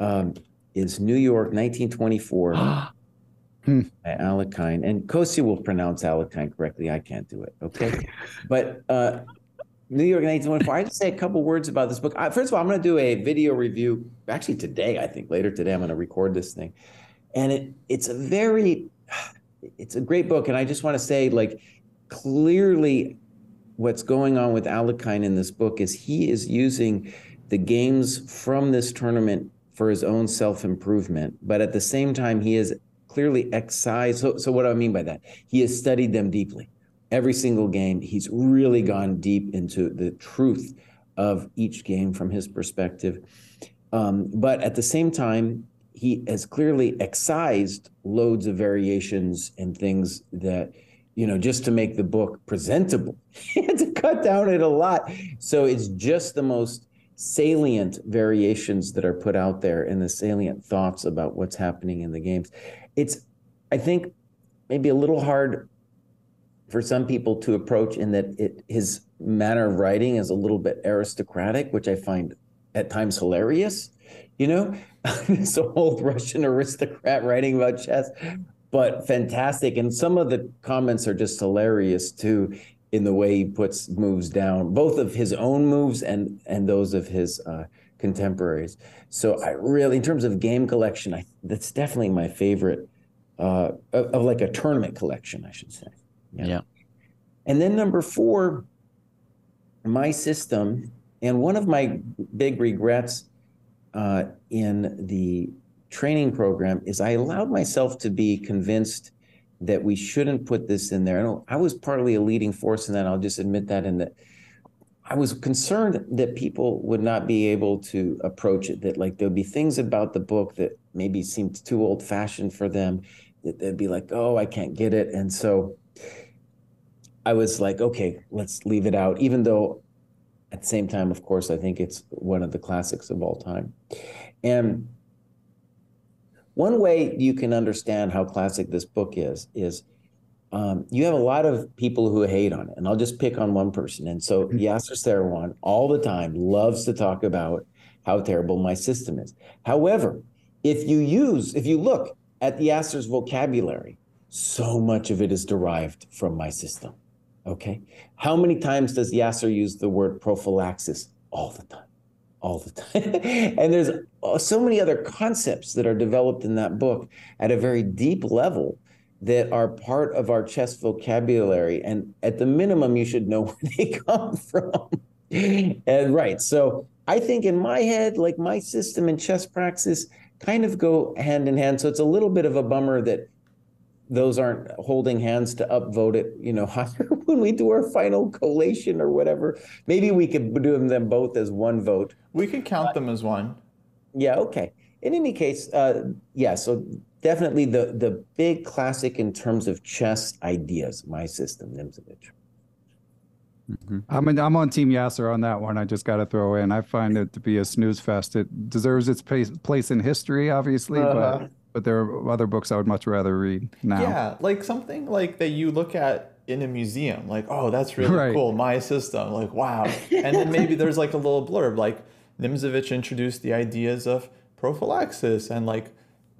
um, is New York, 1924 by Alekhine. And Kostya will pronounce Alekhine correctly. I can't do it. Okay. but uh, New York 1924. I just say a couple words about this book. First of all, I'm going to do a video review. Actually, today, I think later today, I'm going to record this thing, and it it's a very it's a great book. And I just want to say, like, clearly, what's going on with Alekhine in this book is he is using the games from this tournament for his own self improvement, but at the same time, he is clearly excised. So, so what do I mean by that? He has studied them deeply. Every single game, he's really gone deep into the truth of each game from his perspective. Um, but at the same time, he has clearly excised loads of variations and things that, you know, just to make the book presentable. he had to cut down it a lot. So it's just the most salient variations that are put out there and the salient thoughts about what's happening in the games. It's, I think, maybe a little hard for some people to approach in that it his manner of writing is a little bit aristocratic, which I find at times hilarious. You know, this old Russian aristocrat writing about chess, but fantastic. And some of the comments are just hilarious too, in the way he puts moves down, both of his own moves and and those of his uh, contemporaries. So I really, in terms of game collection, I that's definitely my favorite uh, of, of like a tournament collection, I should say. Yeah. Yeah. And then number four, my system, and one of my big regrets uh, in the training program is I allowed myself to be convinced that we shouldn't put this in there. I was partly a leading force in that. I'll just admit that. And that I was concerned that people would not be able to approach it. That like there'll be things about the book that maybe seemed too old fashioned for them. That they'd be like, "Oh, I can't get it," and so I was like, okay, let's leave it out, even though at the same time, of course, I think it's one of the classics of all time. And one way you can understand how classic this book is, is um, you have a lot of people who hate on it. And I'll just pick on one person. And so Yasser Seirawan all the time loves to talk about how terrible my system is. However, if you use, if you look at Yasser's vocabulary, so much of it is derived from my system. Okay. How many times does Yasser use the word prophylaxis? All the time. All the time. and there's uh, so many other concepts that are developed in that book at a very deep level that are part of our chess vocabulary. And at the minimum, you should know where they come from. and right. So I think in my head, like my system and chess praxis kind of go hand in hand. So it's a little bit of a bummer that those aren't holding hands to upvote it, you know, higher when we do our final collation or whatever. Maybe we could do them both as one vote. We could count them as one. Yeah, okay. In any case, uh, yeah, so definitely the the big classic in terms of chess ideas, my system, Nimzovich. I'm in, I'm on Team Yasser on that one. I just got to throw in. I find it to be a snooze fest. It deserves its place, place in history, obviously, Uh-huh. but but there are other books I would much rather read now. Yeah, like something like that you look at in a museum, like, oh, that's really Right. cool. My system, like, wow. And then maybe there's like a little blurb, like Nimzovich introduced the ideas of prophylaxis and like,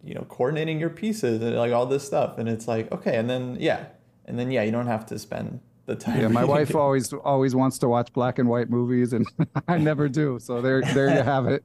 you know, coordinating your pieces and like all this stuff. And it's like, okay, and then yeah, and then yeah, you don't have to spend the time. Yeah, my wife it. always always wants to watch black and white movies, and I never do. So there there you have it.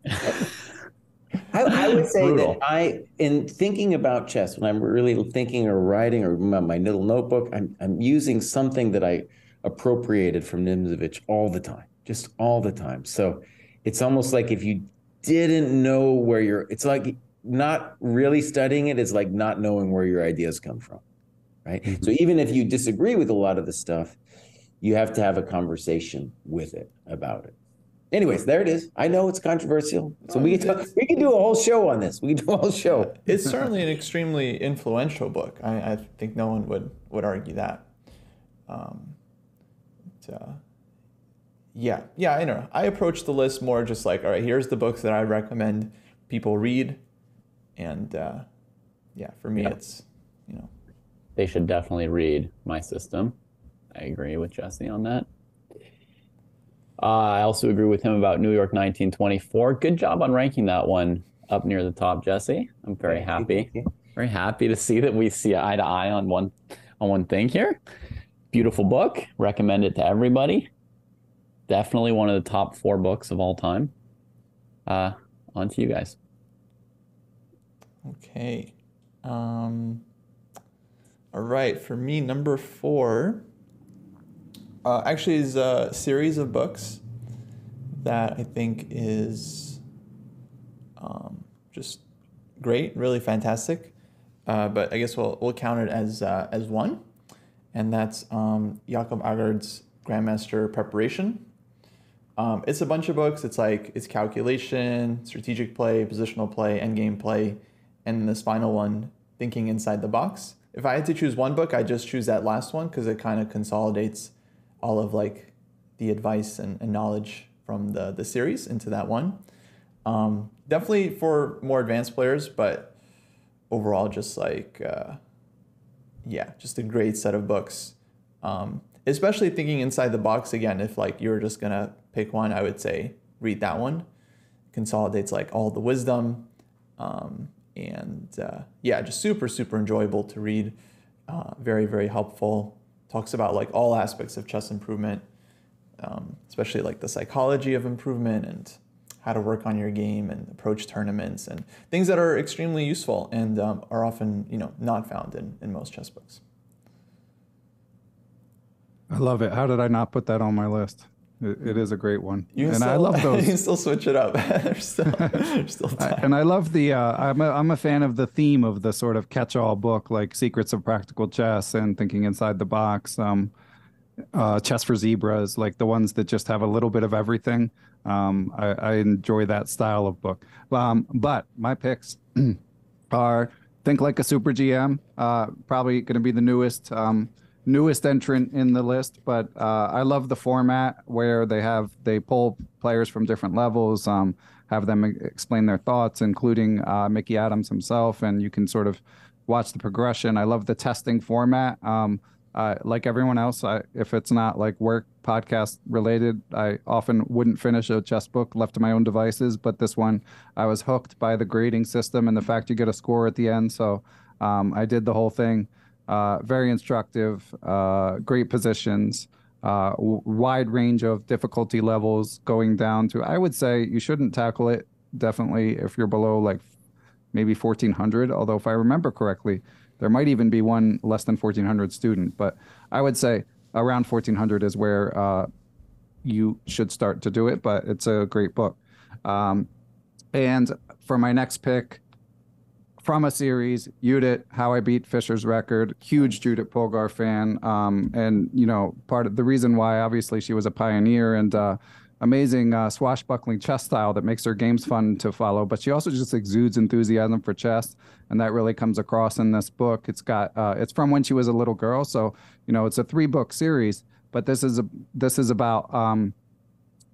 I I, would say Brutal. that I, in thinking about chess, when I'm really thinking or writing or my my little notebook, I'm I'm using something that I appropriated from Nimzovich all the time, just all the time. So it's almost like if you didn't know where you're, it's like not really studying it, is like not knowing where your ideas come from, right? Mhm. So even if you disagree with a lot of the stuff, you have to have a conversation with it about it. Anyways, there it is. I know it's controversial, so we can talk, we can do a whole show on this. We can do a whole show. It's certainly an extremely influential book. I, I think no one would, would argue that. Um, but, uh, yeah, yeah, I know. I approach the list more just like, all right, here's the books that I recommend people read, and uh, yeah, for me, Yeah. it's you know, They should definitely read my system. I agree with Jesse on that. Uh, I also agree with him about New York 1924. Good job on ranking that one up near the top, Jesse. I'm very happy. Very happy to see that we see eye to eye on one on one thing here. Beautiful book. Recommend it to everybody. Definitely one of the top four books of all time. Uh, on to you guys. Okay. Um, all right. For me, number four uh, actually is a series of books that I think is um, just great, really fantastic. Uh, but I guess we'll, we'll count it as, uh, as one. And that's um, Jakob Aagaard's Grandmaster Preparation. Um, it's a bunch of books. It's like it's calculation, strategic play, positional play, endgame play, and this final one, thinking inside the box. If I had to choose one book, I'd just choose that last one because it kind of consolidates all of like the advice and, and knowledge from the the series into that one. Um, definitely for more advanced players, but overall, just like uh, yeah, just a great set of books. Um, especially thinking inside the box again. If like you're just gonna pick one, I would say read that one. Consolidates like all the wisdom, um, and uh, yeah, just super super enjoyable to read. Uh, very very helpful. Talks about like all aspects of chess improvement, um, especially like the psychology of improvement and how to work on your game and approach tournaments and things that are extremely useful and um, are often you know not found in, in most chess books. I love it. How did I not put that on my list? It, it is a great one, You and still, I love those. You can still switch it up. there's still, there's still I, time. and I love the. Uh, I'm a, I'm a fan of the theme of the sort of catch-all book, like Secrets of Practical Chess and Thinking Inside the Box. Um, uh, Chess for Zebras, like the ones that just have a little bit of everything. Um, I, I enjoy that style of book. Um, but my picks are Think Like a Super GM, uh, probably going to be the newest. Um, newest entrant in the list, but uh, I love the format where they have they pull players from different levels, um, have them explain their thoughts, including uh, Mickey Adams himself, and you can sort of watch the progression. I love the testing format. Um, uh, like everyone else, I, if it's not like work podcast related, I often wouldn't finish a chess book left to my own devices. But this one, I was hooked by the grading system and the fact you get a score at the end. So um, I did the whole thing. Uh, very instructive, uh, great positions, uh, w- wide range of difficulty levels going down to, I would say you shouldn't tackle it definitely if you're below like maybe 1400. Although, if I remember correctly, there might even be one less than 1400 student. But I would say around 1400 is where uh, you should start to do it. But it's a great book. Um, and for my next pick, from a series, Judith, How I Beat Fischer's Record, huge Judith Polgar fan. Um, and, you know, part of the reason why, obviously, she was a pioneer and uh, amazing uh, swashbuckling chess style that makes her games fun to follow. But she also just exudes enthusiasm for chess. And that really comes across in this book. It's got, uh, it's from when she was a little girl. So, you know, it's a three book series, but this is a, this is about, um,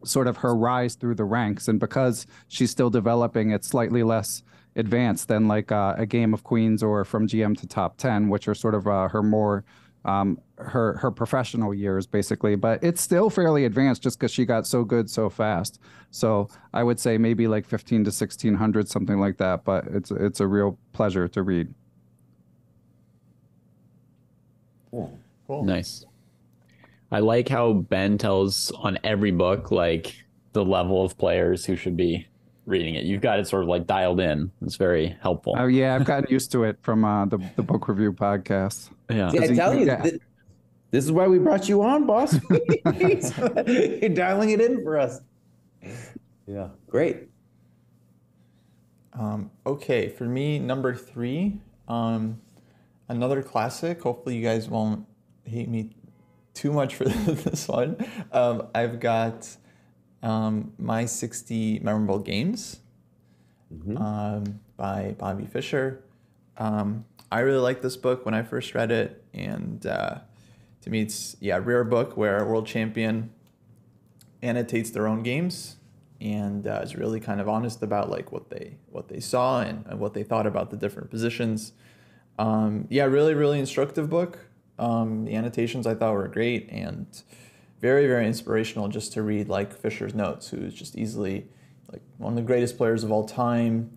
sort of her rise through the ranks. And because she's still developing, it's slightly less advanced than like uh, a game of queens or from GM to top 10, which are sort of uh, her more um, her her professional years basically. But it's still fairly advanced just because she got so good so fast. So I would say maybe like 15 to 1600, something like that. But it's it's a real pleasure to read. Cool. Cool. Nice. I like how Ben tells on every book like the level of players who should be reading it. You've got it sort of like dialed in. It's very helpful. Oh yeah, I've gotten used to it from uh, the the book review podcast. yeah. See, I Does he- tell you, yeah. th- this is why we brought you on, boss. You're dialing it in for us. Yeah, great. Um, okay, for me, number three, um, another classic. Hopefully, you guys won't hate me too much for this one. Um, I've got um, My 60 Memorable Games um, by Bobby Fischer. Um, I really liked this book when I first read it, and uh, to me, it's yeah, a rare book where a world champion annotates their own games and uh, is really kind of honest about like what they what they saw and, and what they thought about the different positions. Um, yeah, really, really instructive book. Um, the annotations I thought were great and very, very inspirational just to read like Fischer's notes, who's just easily like one of the greatest players of all time,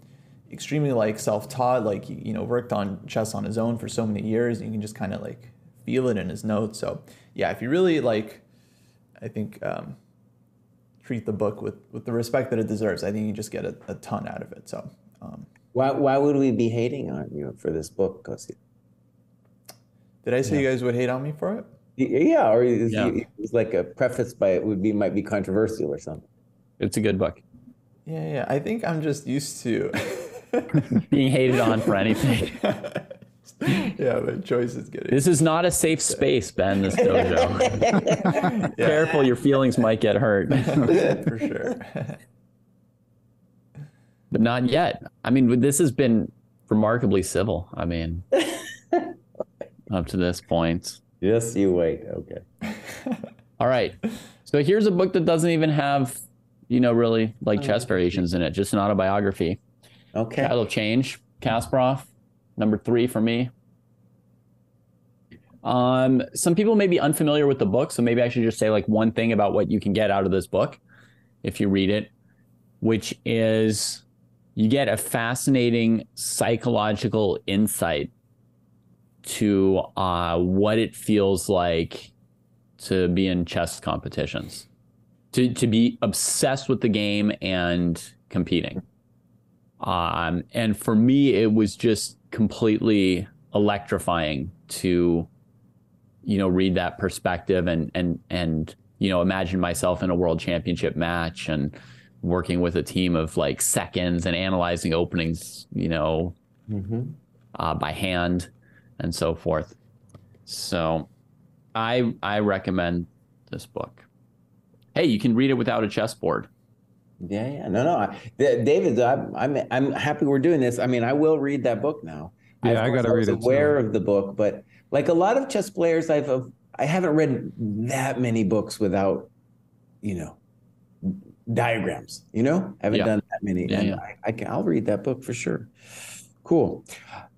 extremely like self-taught, like you know worked on chess on his own for so many years. and You can just kind of like feel it in his notes. So yeah, if you really like, I think. Um, treat the book with, with the respect that it deserves. I think you just get a, a ton out of it. So, um, Why, why would we be hating on you for this book? it- did I say you guys would hate on me for it? Yeah, or it's, Yeah. it's like a preface by it would be might be controversial or something. It's a good book. Yeah, yeah. I think I'm just used to. Being hated on for anything. yeah, my choice is getting. This is not a safe space, Ben, this dojo. Careful, your feelings might get hurt. for sure. but not yet. I mean, this has been remarkably civil. I mean, up to this point. Just you wait. Okay. All right. So here's a book that doesn't even have, you know, really like chess variations in it, just an autobiography. Okay. Child of Change, Kasparov, number three for me. Um, some people may be unfamiliar with the book, so maybe I should just say like one thing about what you can get out of this book if you read it, which is you get a fascinating psychological insight to uh, what it feels like to be in chess competitions, to to be obsessed with the game and competing. Um, and for me, it was just completely electrifying to, you know, read that perspective and and and you know imagine myself in a world championship match and working with a team of like seconds and analyzing openings, you know, Mhm. uh, by hand and so forth. So, I I recommend this book. Hey, you can read it without a chessboard. Yeah, yeah. No, no. I, David, I'm, I'm, I'm happy we're doing this. I mean, I will read that book now. Yeah, of I course, gotta read it, too. Aware of the book, but like a lot of chess players, I've, I've I haven't read that many books without, you know, diagrams. You know, I haven't Yeah. done that many, Yeah, and yeah. I, I can, I'll read that book for sure. Cool.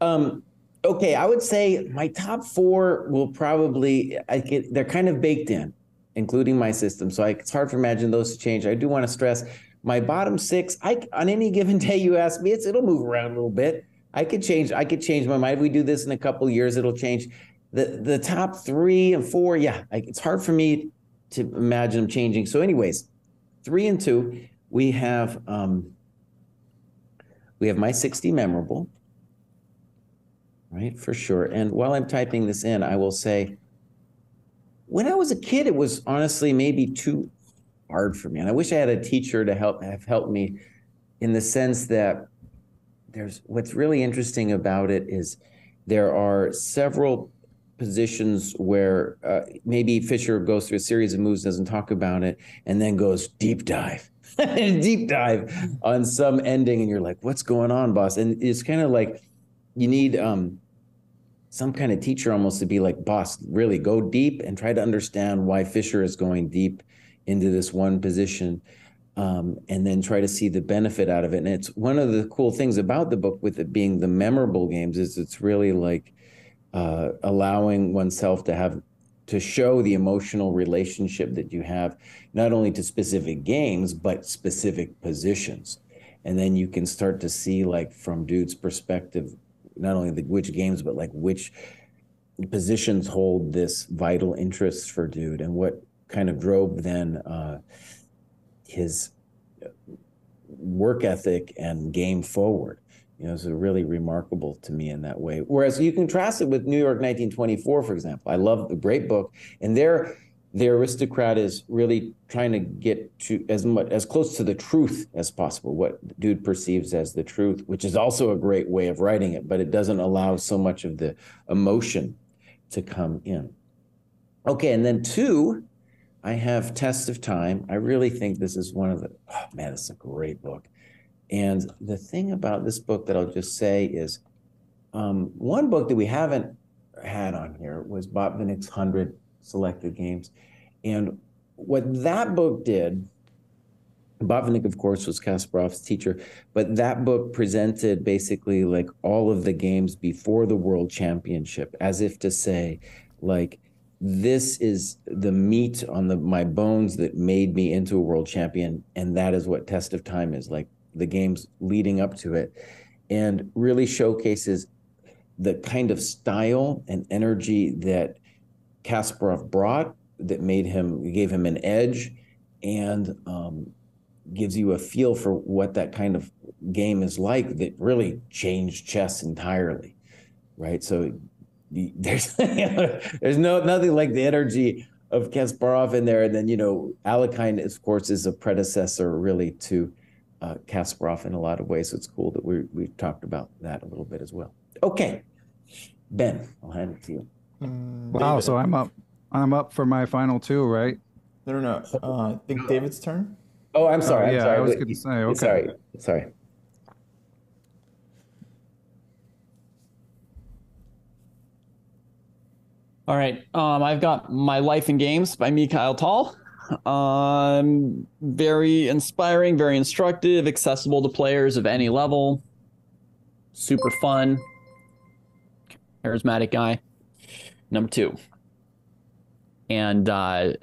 Um, okay, I would say my top four will probably I get they're kind of baked in, including my system. So I, it's hard to imagine those to change. I do want to stress my bottom six. I on any given day you ask me, it's it'll move around a little bit. I could change. I could change my mind. If we do this in a couple years, it'll change. The the top three and four, yeah, I, it's hard for me to imagine them changing. So, anyways, three and two, we have um, we have my sixty memorable, right for sure. And while I'm typing this in, I will say, when I was a kid, it was honestly maybe too hard for me, and I wish I had a teacher to help have helped me, in the sense that there's what's really interesting about it is there are several positions where uh, maybe Fischer goes through a series of moves, doesn't talk about it, and then goes deep dive, deep dive on some ending, and you're like, "What's going on, boss?" And it's kind of like you need um, some kind of teacher almost to be like, "Boss, really go deep and try to understand why Fischer is going deep into this one position." um, and then try to see the benefit out of it. And it's one of the cool things about the book, with it being the memorable games, is it's really like uh, allowing oneself to have to show the emotional relationship that you have, not only to specific games but specific positions, and then you can start to see like from dude's perspective, not only the which games but like which positions hold this vital interest for dude, and what kind of drove then. Uh, his work ethic and game forward. You know, it's really remarkable to me in that way. Whereas you contrast it with New York 1924, for example. I love the great book, and there the aristocrat is really trying to get to as much as close to the truth as possible what dude perceives as the truth which is also a great way of writing it but it doesn't allow so much of the emotion to come in. Okay and then two i have test of time. I really think this is one of the oh man it's a great book. And the thing about this book that i'll just say is um, one book that we haven't had on here was Botvinnik's 100 selected games. And what that book did, Botvinnik, of course, was Kasparov's teacher, but that book presented basically like all of the games before the World Championship, as if to say, like, this is the meat on the my bones that made me into a world champion, and that is what Test of Time is like. The games leading up to it, and really showcases the kind of style and energy that Kasparov brought that made him gave him an edge and um, gives you a feel for what that kind of game is like that really changed chess entirely right? So there's there's no nothing like the energy of Kasparov in there. And then you know Alekhine of course is a predecessor really to uh, Kasparov in a lot of ways. So it's cool that we we talked about that a little bit as well. Okay. Ben I'll hand it to you Mm, wow, David. so I'm up. I'm up for my final two, right? No, no, no. Uh, I think David's turn. Oh, I'm sorry. Oh, yeah, I'm sorry. I was going to say. Okay. Sorry. Sorry. All right. Um, I've got My Life in Games by Mikhail Tal. Um, very inspiring, very instructive, accessible to players of any level. Super fun. Charismatic guy number two. And uh,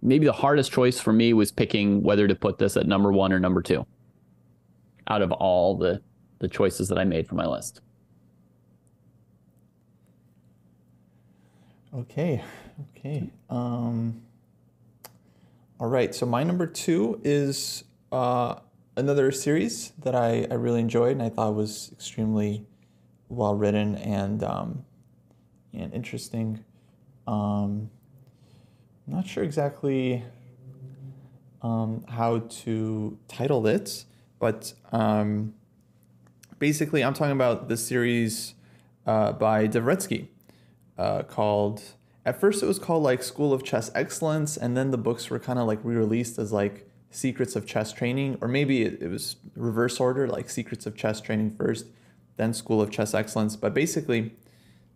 maybe the hardest choice for me was picking whether to put this at number one or number two out of all the, the choices that I made for my list. Okay. Okay. Um, all right. So my number two is uh, another series that I, I really enjoyed and I thought was extremely well written and um, and interesting. Um, not sure exactly um, how to title it, but um, basically, I'm talking about the series uh, by Dvoretsky uh, called. At first, it was called like School of Chess Excellence, and then the books were kind of like re-released as like Secrets of Chess Training, or maybe it, it was reverse order, like Secrets of Chess Training first, then School of Chess Excellence. But basically,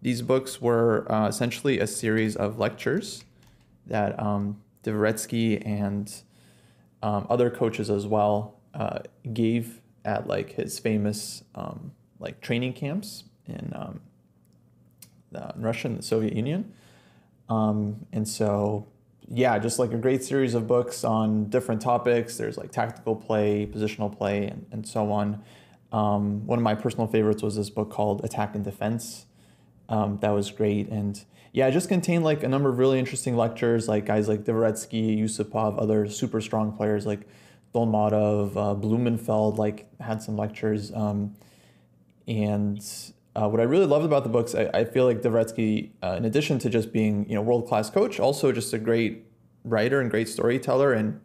these books were uh, essentially a series of lectures that um, Dvoretsky and um, other coaches as well uh, gave at like his famous um, like training camps in, um, the, in Russia and the Soviet Union. Um, and so, yeah, just like a great series of books on different topics. There's like tactical play, positional play, and, and so on. Um, one of my personal favorites was this book called Attack and Defense um, that was great. And yeah, it just contained like a number of really interesting lectures, like guys like Dvoretsky, Yusupov, other super strong players like Dolmatov, uh, Blumenfeld, like had some lectures. Um, and uh, what I really loved about the books, I, I feel like Dvoretsky, uh, in addition to just being you know world class coach, also just a great writer and great storyteller. And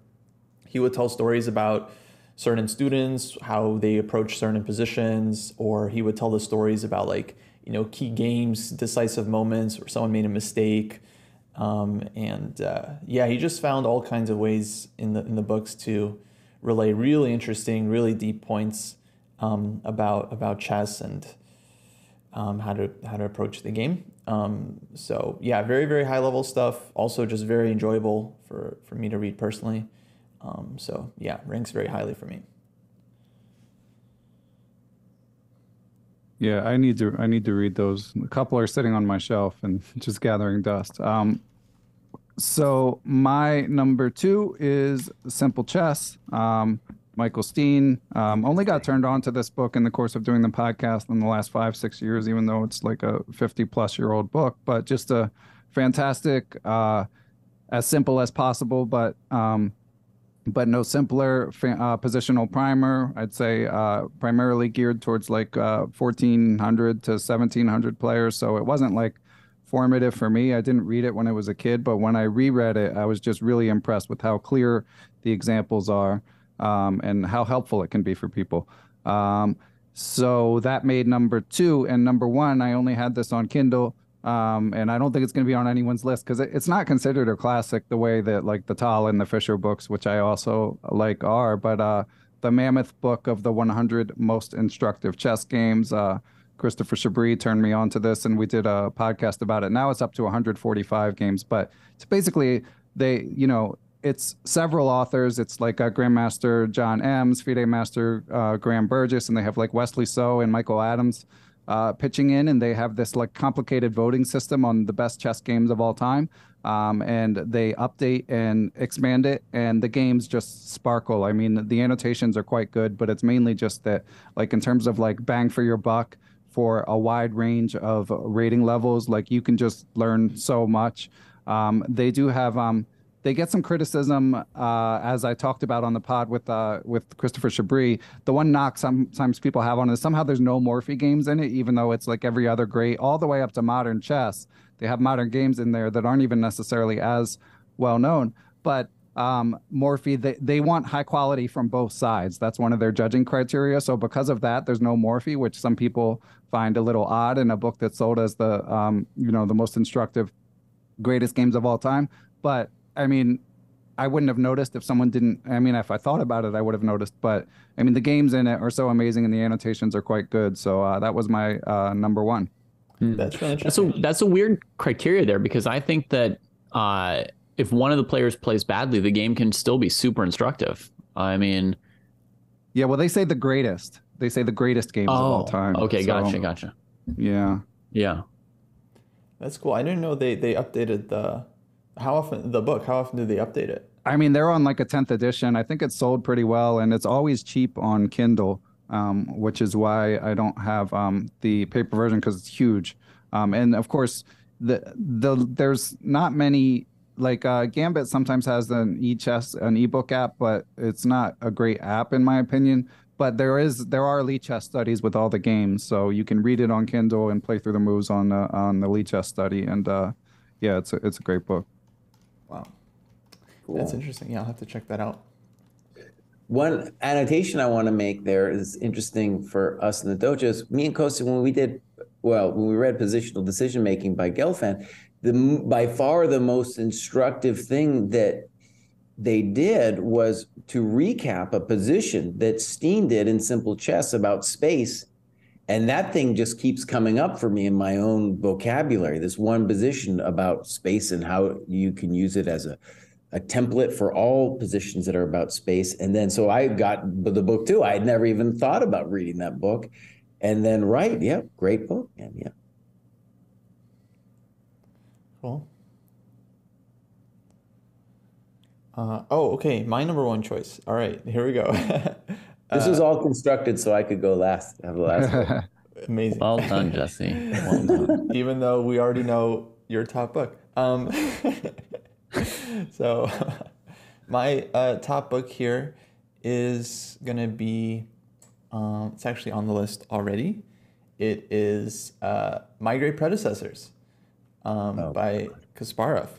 he would tell stories about certain students, how they approach certain positions, or he would tell the stories about like you know, key games, decisive moments where someone made a mistake. Um, and uh, yeah, he just found all kinds of ways in the in the books to relay really interesting, really deep points um, about about chess and um, how to how to approach the game. Um, so yeah, very very high level stuff. Also, just very enjoyable for for me to read personally. Um, so yeah, ranks very highly for me. Yeah, I need to I need to read those. A couple are sitting on my shelf and just gathering dust. Um, so my number two is Simple Chess. Um, Michael Stean um, only got turned on to this book in the course of doing the podcast in the last five six years, even though it's like a fifty plus year old book. But just a fantastic, uh, as simple as possible, but um, but no simpler uh, positional primer. I'd say uh, primarily geared towards like uh, 1400 to 1700 players. So it wasn't like formative for me. I didn't read it when I was a kid, but when I reread it, I was just really impressed with how clear the examples are um, and how helpful it can be for people. Um, so that made number two. And number one, I only had this on Kindle. Um, and I don't think it's going to be on anyone's list because it, it's not considered a classic the way that like the Tal and the Fischer books, which I also like, are. But uh, the Mammoth book of the 100 most instructive chess games, uh, Christopher Chabris turned me on to this, and we did a podcast about it. Now it's up to 145 games, but it's basically they, you know, it's several authors. It's like Grandmaster John Emms, FIDE Master uh, Graham Burgess, and they have like Wesley So and Michael Adams uh, pitching in, and they have this like complicated voting system on the best chess games of all time. Um, and they update and expand it, and the games just sparkle. I mean, the annotations are quite good, but it's mainly just that, like in terms of like bang for your buck for a wide range of rating levels, like you can just learn so much. Um, they do have um, they get some criticism, uh, as I talked about on the pod with uh, with Christopher Chabris. The one knock sometimes people have on it is somehow there's no Morphy games in it, even though it's like every other great, all the way up to modern chess. They have modern games in there that aren't even necessarily as well known. But um, Morphy, they, they want high quality from both sides. That's one of their judging criteria. So because of that, there's no Morphy, which some people find a little odd in a book that's sold as the um, you know the most instructive, greatest games of all time. But I mean, I wouldn't have noticed if someone didn't. I mean, if I thought about it, I would have noticed. But I mean, the games in it are so amazing, and the annotations are quite good. So uh, that was my uh, number one. Hmm. That's really That's a that's a weird criteria there because I think that uh, if one of the players plays badly, the game can still be super instructive. I mean, yeah. Well, they say the greatest. They say the greatest games oh, of all time. Okay, so, gotcha, gotcha. Yeah. Yeah. That's cool. I didn't know they they updated the how often the book? How often do they update it? I mean, they're on like a tenth edition. I think it's sold pretty well, and it's always cheap on Kindle, um, which is why I don't have um, the paper version because it's huge. Um, and of course, the the there's not many like uh, Gambit sometimes has an e-chess an ebook app, but it's not a great app in my opinion. But there is there are Lichess studies with all the games, so you can read it on Kindle and play through the moves on uh, on the Lichess study. And uh, yeah, it's a, it's a great book. Wow. Cool. That's interesting. Yeah, I'll have to check that out. One annotation I want to make there is interesting for us in the dojos. Me and Kostya, when we did, well, when we read Positional Decision Making by Gelfand, the by far the most instructive thing that they did was to recap a position that Stean did in Simple Chess about space and that thing just keeps coming up for me in my own vocabulary this one position about space and how you can use it as a, a template for all positions that are about space. And then so i got the book too. I had never even thought about reading that book. And then right yeah great book yeah cool. Uh, oh okay my number one choice. All right here we go This was uh, all constructed so I could go last. Have the last. Amazing. Well done, Jesse. Well done. Even though we already know your top book. Um, so, my uh, top book here is gonna be. Um, it's actually on the list already. It is uh, My Great Predecessors um, oh, by Kasparov.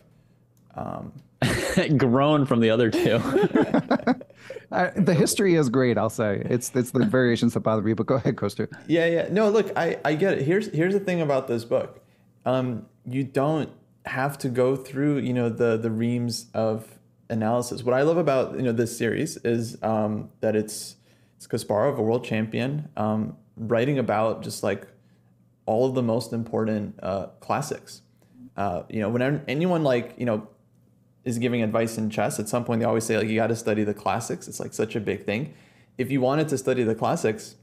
Grown from the other two. the history is great. I'll say it's it's the variations that bother me. But go ahead, Kostya. Yeah, yeah. No, look, I I get it. Here's here's the thing about this book. Um, you don't have to go through you know the the reams of analysis. What I love about you know this series is um, that it's it's Kasparov, a world champion, um, writing about just like all of the most important uh, classics. Uh, you know, when anyone like you know is giving advice in chess, at some point they always say like you got to study the classics. It's like such a big thing. If you wanted to study the classics,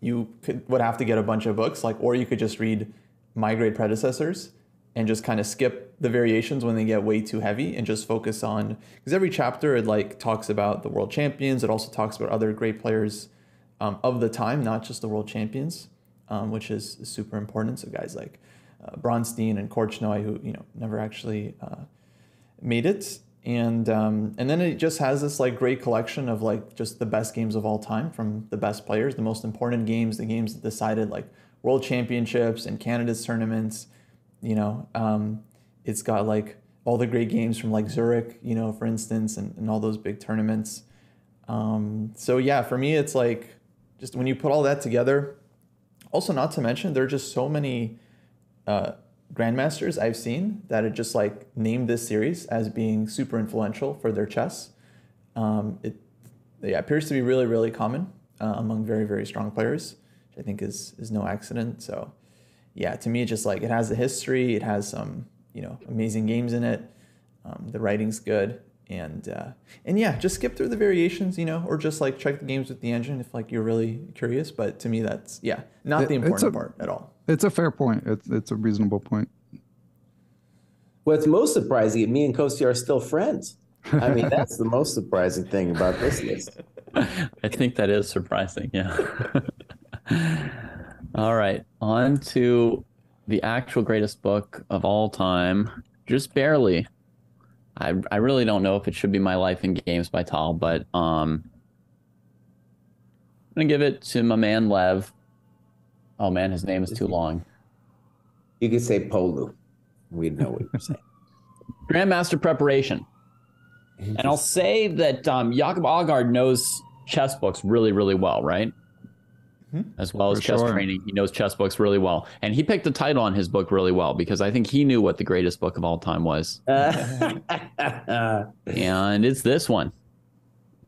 you could would have to get a bunch of books, like or you could just read my great predecessors and just kind of skip the variations when they get way too heavy and just focus on because every chapter it like talks about the world champions. It also talks about other great players um, of the time, not just the world champions, um, which is, super important. So guys like uh, Bronstein and Korchnoi, who you know never actually. Uh, made it. and um, and then it just has this like great collection of like just the best games of all time from the best players, the most important games, the games that decided like world championships and Candidates tournaments. You know, um, it's got like all the great games from like Zurich, you know, for instance, and, and all those big tournaments. Um, so yeah, for me, it's like just when you put all that together. Also, not to mention, there are just so many uh, grandmasters I've seen that had just like named this series as being super influential for their chess. Um, it yeah, appears to be really, really common uh, among very, very strong players, which I think is is no accident. So, yeah, to me, just like it has a history, it has some you know amazing games in it. Um, the writing's good, and uh, and yeah, just skip through the variations, you know, or just like check the games with the engine if like you're really curious. But to me, that's yeah, not the It- it's important a- part at all. It's a fair point. It's it's a reasonable point. What's most surprising, me and Kosti are still friends. I mean, that's the most surprising thing about this list. I think that is surprising. Yeah. all right. On to the actual greatest book of all time. Just barely. I I really don't know if it should be My Life in Games by Tal, but um I'm gonna give it to my man Lev. Oh man, his name is too long. You could say Polu. We'd know what you're saying. Grandmaster preparation. And I'll say that um, Jakob knows chess books really, really well, right? Hmm? As well as chess sure. training, he knows chess books really well, and he picked the title on his book really well because I think he knew what the greatest book of all time was, uh. and it's this one.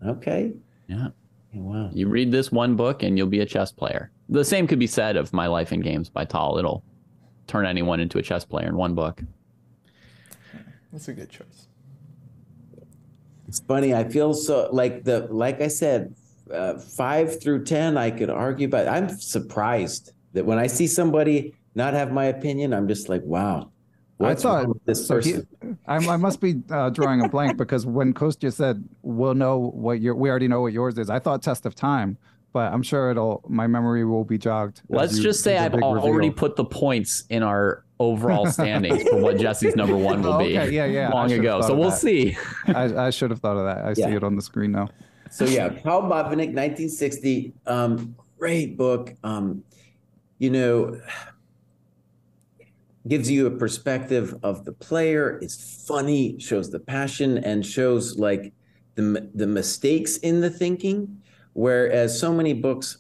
okay. Yeah, oh, Wow. you read this one book and you'll be a chess player. The same could be said of My Life in Games by Tal. It'll turn anyone into a chess player in one book. That's a good choice. It's funny. I feel so like the like I said, uh, five through ten. I could argue, but I'm surprised that when I see somebody not have my opinion, I'm just like, wow. What's I thought wrong with this so he- person? I, I must be uh, drawing a blank because when Kostya said we'll know what your we already know what yours is. I thought test of time, but I'm sure it'll my memory will be jogged. Let's you- just say as a I've already reveal. put the points in our overall standings for what Jesse's number one will be Okay, yeah, yeah, long ago. So we'll that. see. I, I should have thought of that. I Yeah. see it on the screen now. So yeah, Tal Botvinnik, 1960. Um, great book. Um, you know, gives you a perspective of the player. It's funny, shows the passion, and shows like the the mistakes in the thinking. Whereas so many books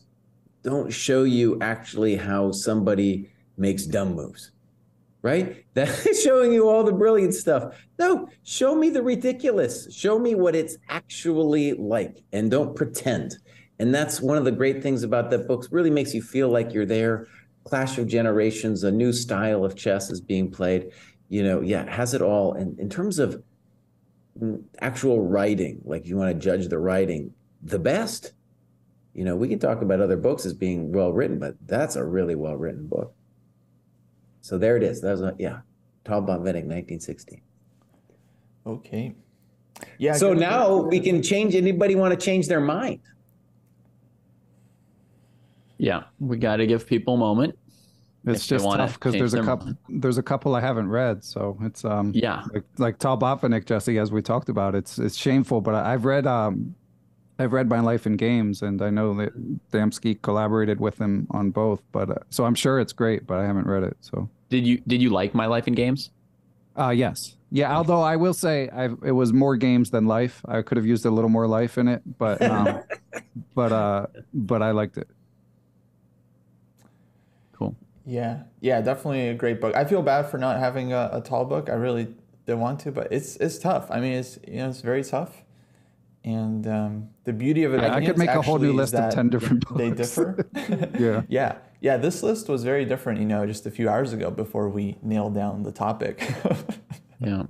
don't show you actually how somebody makes dumb moves. Right? That's showing you all the brilliant stuff. No, show me the ridiculous. Show me what it's actually like and don't pretend. And that's one of the great things about that book. Really makes you feel like you're there. Clash of Generations, a new style of chess is being played. You know, yeah, has it all. And in terms of actual writing, like you want to judge the writing, the best. You know, we can talk about other books as being well written, but that's a really well written book. So there it is. That was a, yeah, Tal Botvinnik, 1960. Okay. Yeah. so good- now we can change. Anybody want to change their mind? Yeah, we got to give people a moment. It's If just tough because there's a their couple. There's a couple I haven't read, so it's um Yeah, like like Tal Botvinnik, Jesse, as we talked about. It's it's shameful, but I've read um I've read My Life in Games, and I know that Damsky collaborated with him on both. But uh, so I'm sure it's great, but I haven't read it. So did you did you like My Life in Games? uh yes, yeah. Although I will say I it was more games than life. I could have used a little more life in it, but um but uh but I liked it. Cool. Yeah, yeah, definitely a great book. I feel bad for not having a, a Tal book. I really didn't want to, but it's it's tough. I mean, it's you know it's very tough, and um, the beauty of it. I- I could make a whole new list of 10 different books. They differ. Yeah. yeah, yeah. This list was very different. You know, just a few hours ago before we nailed down the topic. Yeah.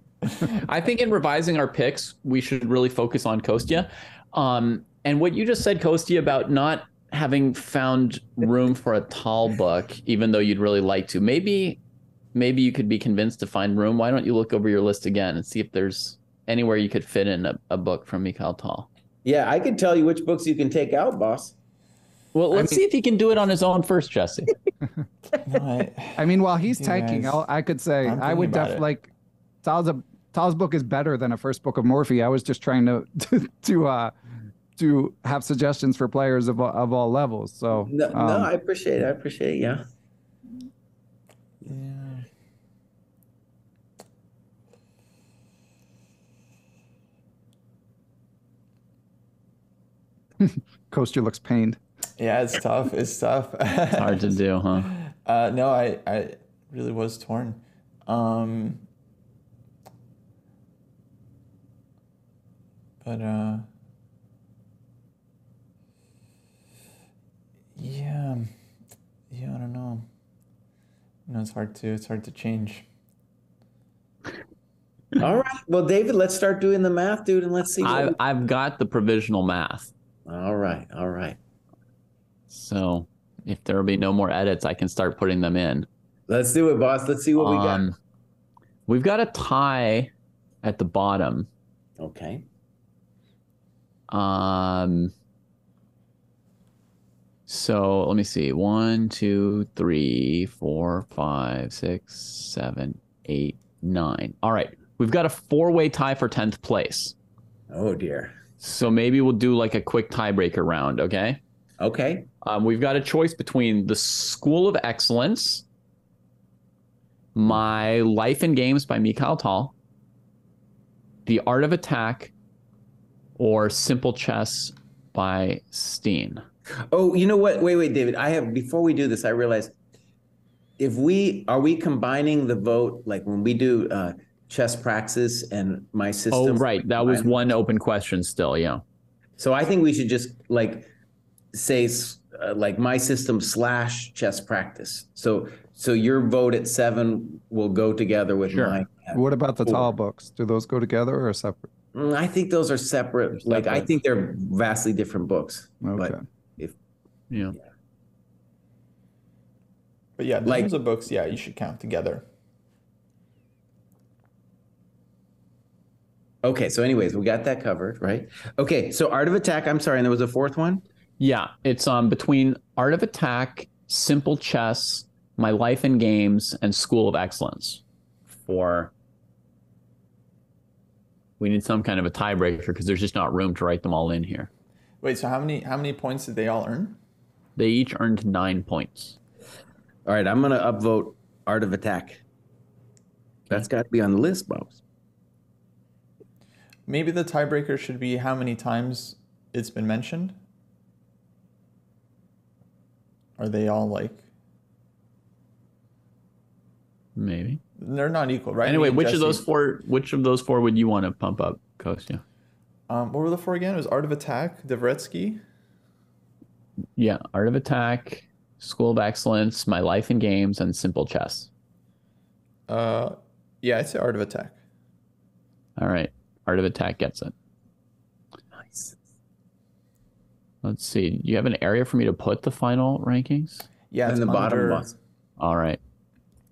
I think in revising our picks, we should really focus on Kostya. Um, and what you just said, Kostya, about not having found room for a Tal book, even though you'd really like to, maybe maybe you could be convinced to find room. Why don't you look over your list again and see if there's anywhere you could fit in a, a book from Mikhail Tal? Yeah, I can tell you which books you can take out, boss. Well, let's see if he can do it on his own first, Jesse. No, I- I mean, while he's tanking, guys- I'll, I could say I'm would definitely about like Tal's a Tal's book is better than a first book of Morphy. I was just trying to to to, uh, to have suggestions for players of of all levels. So No, no, um, I appreciate it. I appreciate it. Yeah. Yeah. Kostya looks pained. Yeah, it's tough. It's tough. It's hard to do, huh? Uh, no, I, I really was torn. Um, but uh, yeah, yeah, I don't know. You know, it's hard to it's hard to change. All right. Well, David, let's start doing the math, dude, and let's see. I, we- I've got the provisional math. All right. All right. So if there will be no more edits, I can start putting them in. Let's do it, boss. Let's see what we got. Um, we've got a tie at the bottom. Okay. Um, so let me see. One, two, three, four, five, six, seven, eight, nine. All right. We've got a four way tie for 10th place. Oh dear. So maybe we'll do like a quick tiebreaker round. Okay. Okay. Um, we've got a choice between the School of Excellence, My Life in Games by Mikhail Tal, The Art of Attack, or Simple Chess by Stean. Oh, you know what? Wait, wait, David. I have before we do this, I realized if we are we combining the vote like when we do uh chess praxis and my system. Oh, right. That was one open question still. Yeah. So I think we should just like say uh, like my system slash chess praxis. So so your vote at seven will go together with Sure. mine. at- What about the Four. Tal books? Do those go together or separate? Mm, I think those are separate. They're Like I think they're vastly different books. Okay. But Yeah. But yeah, in Like- terms of books, yeah, you should count together. Okay, so anyways, we got that covered, right? Okay, so Art of Attack. I'm sorry, and there was a fourth one. Yeah. It's um between Art of Attack, Simple Chess, My Life and Games, and School of Excellence. For we need some kind of a tiebreaker because there's just not room to write them all in here. Wait, so how many how many points did they all earn? They each earned nine points. All right, I'm gonna upvote Art of Attack. That's got to be on the list, Bobs. Maybe the tiebreaker should be how many times it's been mentioned. Are they all like Maybe. they're not equal, right? Anyway, which of those four? Which of those four would you want to pump up, Kostya? Um, what were the four again? It was Art of Attack, Dvoretsky. Yeah, Art of Attack, School of Excellence, My Life in Games, and Simple Chess. Uh, yeah, I'd say Art of Attack. All right, Art of Attack gets it. Nice. Let's see. Do you have an area for me to put the final rankings? Yeah, in it's the bottom, under- All right,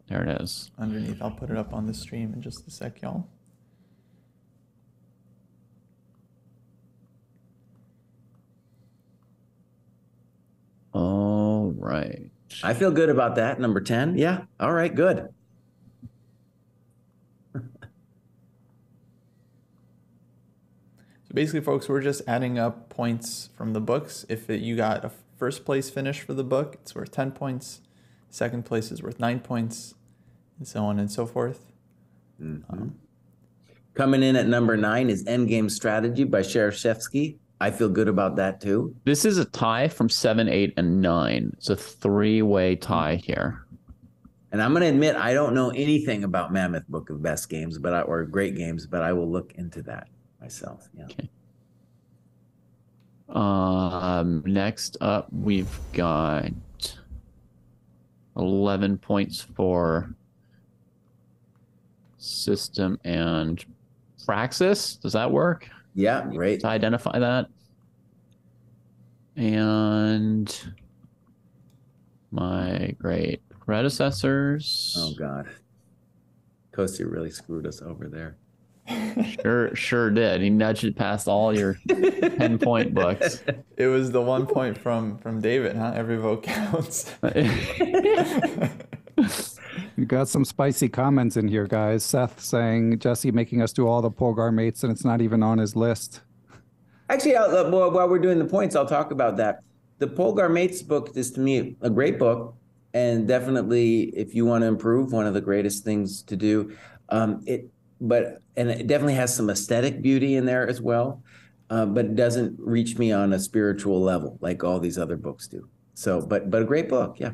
there it is. underneath. I'll put it up on the stream in just a sec, y'all. All right. I feel good about that. Number ten. Yeah. All right. Good. So basically, folks, we're just adding up points from the books. If it, you got a first place finish for the book, it's worth 10 points. Second place is worth 9 points, and so on and so forth. Mhm. Coming in at number nine is Endgame Strategy by Shereshevsky. I feel good about that too. This is a tie from seven, eight, and nine. It's a three-way tie here. And I'm going to admit I don't know anything about Mammoth Book of Best Games, but I, or Great Games, but I will look into that myself. Yeah. Um, next up, we've got 11 points for system and praxis. Does that work Yeah. Great. to identify that? And my great predecessors. Oh God. Coasty really screwed us over there. Sure, sure did. He nudged it past all your 10 point books. It was the one point from from David, huh? Every vote counts. You got some spicy comments in here, guys. Seth saying Jesse making us do all the Polgar mates, and it's not even on his list. Actually, I'll, uh, well, while we're doing the points, I'll talk about that. The Polgar Mates book is to me a great book, and definitely, if you want to improve, one of the greatest things to do. Um, it, but and it definitely has some aesthetic beauty in there as well, uh, but it doesn't reach me on a spiritual level like all these other books do. So, but but a great book, yeah.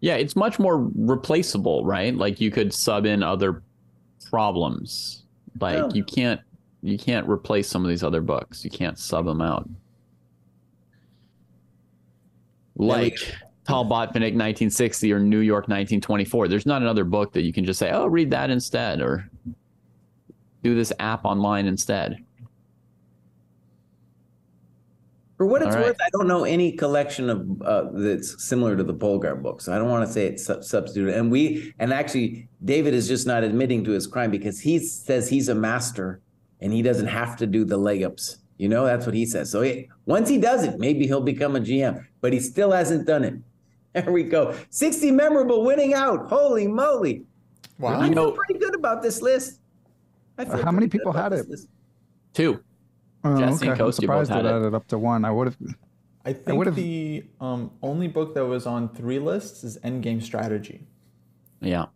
Yeah, it's much more replaceable, right? Like you could sub in other problems. Like Oh. you can't you can't replace some of these other books. You can't sub them out. Like Tal Botvinnik 1960 or New York 1924. There's not another book that you can just say, "Oh, read that instead," or do this app online instead. For what it's right. worth, I don't know any collection of uh, that's similar to the Polgar books. I don't want to say it's sub- substitute. And we and actually, David is just not admitting to his crime because he says he's a master and he doesn't have to do the layups. You know, that's what he says. So he, once he does it, maybe he'll become a GM. But he still hasn't done it. There we go. Sixty memorable winning out. Holy moly! Wow. I You feel pretty good about this list. I feel how many people had it? list. Two. Oh, Jesse and okay. I'm Kosti surprised both had it. added up to one. I would have. I think would've- the um, only book that was on three lists is Endgame Strategy. Yeah.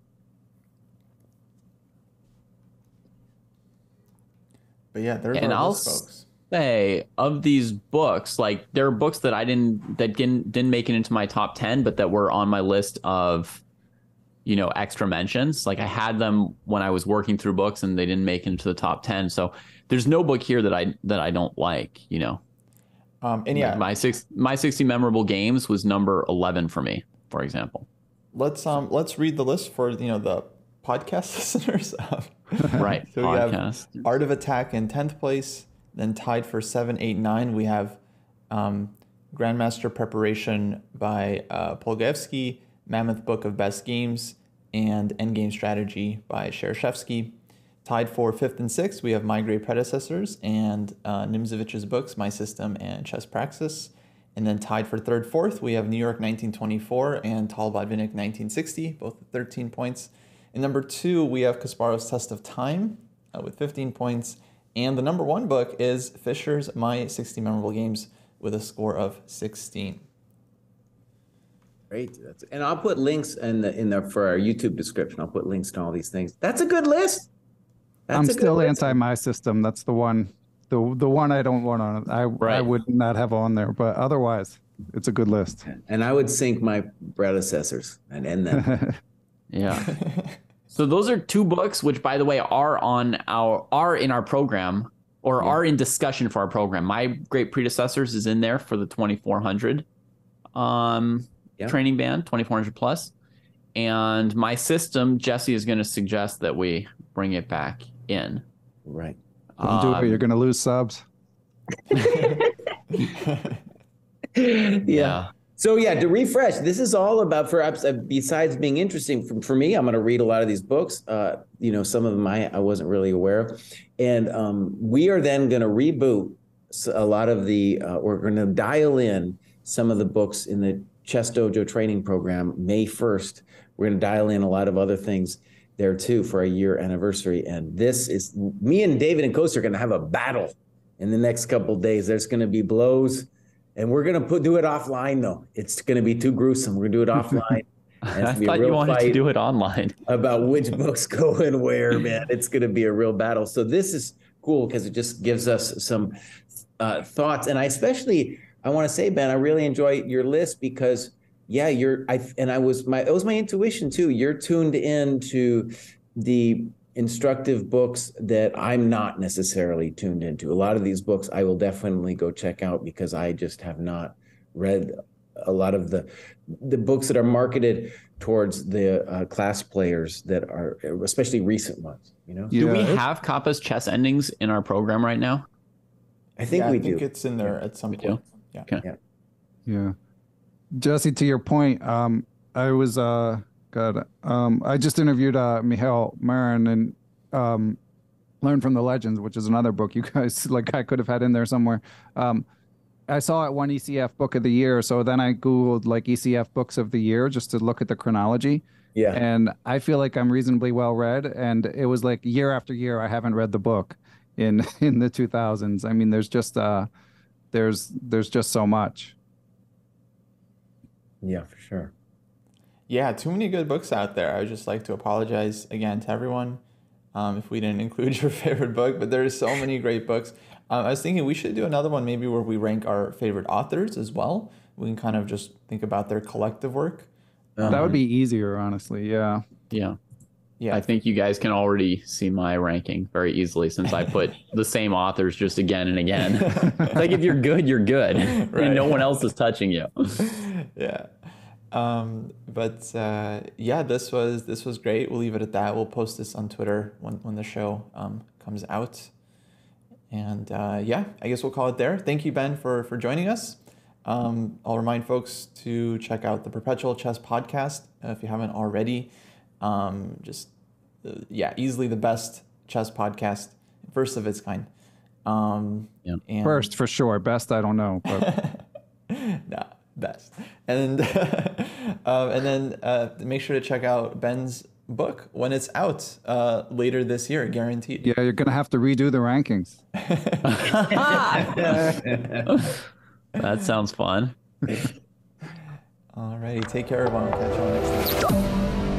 But yeah, there's And our I'll list, folks. Say of these books, like there are books that I didn't that didn't didn't make it into my top ten, but that were on my list of, you know, extra mentions. Like I had them when I was working through books, and they didn't make it into the top ten. So there's no book here that I that I don't like. You know, Um, and yeah, Like my six my sixty memorable games was number eleven for me, for example. let's um let's read the list for you know the podcast listeners. Right, so we have. Art of Attack in tenth place. Then tied for seven, eight, nine, we have um, Grandmaster Preparation by uh, Polugaevsky, Mammoth Book of Best Games, and Endgame Strategy by Shereshevsky. Tied for fifth and sixth, we have My Great Predecessors and uh, Nimzovich's books, My System and Chess Praxis. And then tied for third, fourth, we have New York 1924 and Tal Botvinnik 1960, both with 13 points. And number two, we have Kasparov's Test of Time uh, with 15 points. And the number one book is Fischer's My 60 Memorable Games with a score of 16. Great. That's, and I'll put links in the in the for our YouTube description. I'll put links to all these things. That's a good list. That's I'm still list. anti my system. That's the one, the the one I don't want on. I I Right. would not have on there, but otherwise, it's a good list. And I would sync my predecessors and end them. Yeah. so those are two books, which by the way are on our are in our program or are in discussion for our program. My great predecessors is in there for the 2400 um Yeah. training band, 2400 plus. And my system, Jesse is going to suggest that we bring it back in. right. Don't do Um, it. You're gonna lose subs. yeah. So yeah, to refresh, this is all about for uh, Besides being interesting for, for me, I'm going to read a lot of these books. Uh, you know, some of them I, I wasn't really aware of, and um, we are then going to reboot a lot of the. Uh, we're going to dial in some of the books in the Chess Dojo training program May 1st. We're going to dial in a lot of other things there too for a year anniversary. And this is me and David and Coast are going to have a battle in the next couple days. There's going to be blows. And we're gonna put do it offline though. It's gonna be too gruesome. We're gonna do it offline. I gonna be a thought you wanted to do it online. about which books go and where, man. It's gonna be a real battle. So this is cool because it just gives us some uh, thoughts. And I especially I want to say, Ben, I really enjoy your list because yeah, you're I and I was my it was my intuition too. You're tuned in to the instructive books that I'm not necessarily tuned into. A lot of these books I will definitely go check out because I just have not read a lot of the the books that are marketed towards the uh, class players that are especially recent ones, you know. do we Yeah, it- have Capa's chess endings in our program right now? I think yeah, we I think do. it's in there at some We do? point. Yeah. Okay. Yeah. Jesse, to your point, um, I was uh God, um, I just interviewed uh Mihail Marin and um Learn from the Legends, which is another book you guys like I could have had in there somewhere. Um I saw it won ECF book of the year. So then I Googled like ECF books of the year just to look at the chronology. Yeah. And I feel like I'm reasonably well read. And it was like year after year, I haven't read the book in in the 2000s. I mean, there's just uh, there's there's just so much. Yeah, for sure. Yeah, too many good books out there. I would just like to apologize again to everyone um, if we didn't include your favorite book, but there's so many great books. Um, I was thinking we should do another one maybe where we rank our favorite authors as well. We can kind of just think about their collective work. that would be easier, honestly. Yeah. Yeah. Yeah, I think you guys can already see my ranking very easily since I put the same authors just again and again. it's like if you're good, you're good, Right. and no one else is touching you. yeah. Um, but uh, yeah, this was this was great. We'll leave it at that. We'll post this on Twitter when when the show um, comes out. And uh, yeah, I guess we'll call it there. Thank you, Ben, for for joining us. Um, I'll remind folks to check out the Perpetual Chess podcast uh, if you haven't already. Um, just uh, yeah, easily the best chess podcast, first of its kind. Um, Yeah. and- First, for sure. Best, I don't know. But nah, best. And um, and then uh, make sure to check out Ben's book when it's out uh, later this year, guaranteed. yeah, you're going to have to redo the rankings. That sounds fun. Alrighty, take care, everyone. We'll catch you on next time.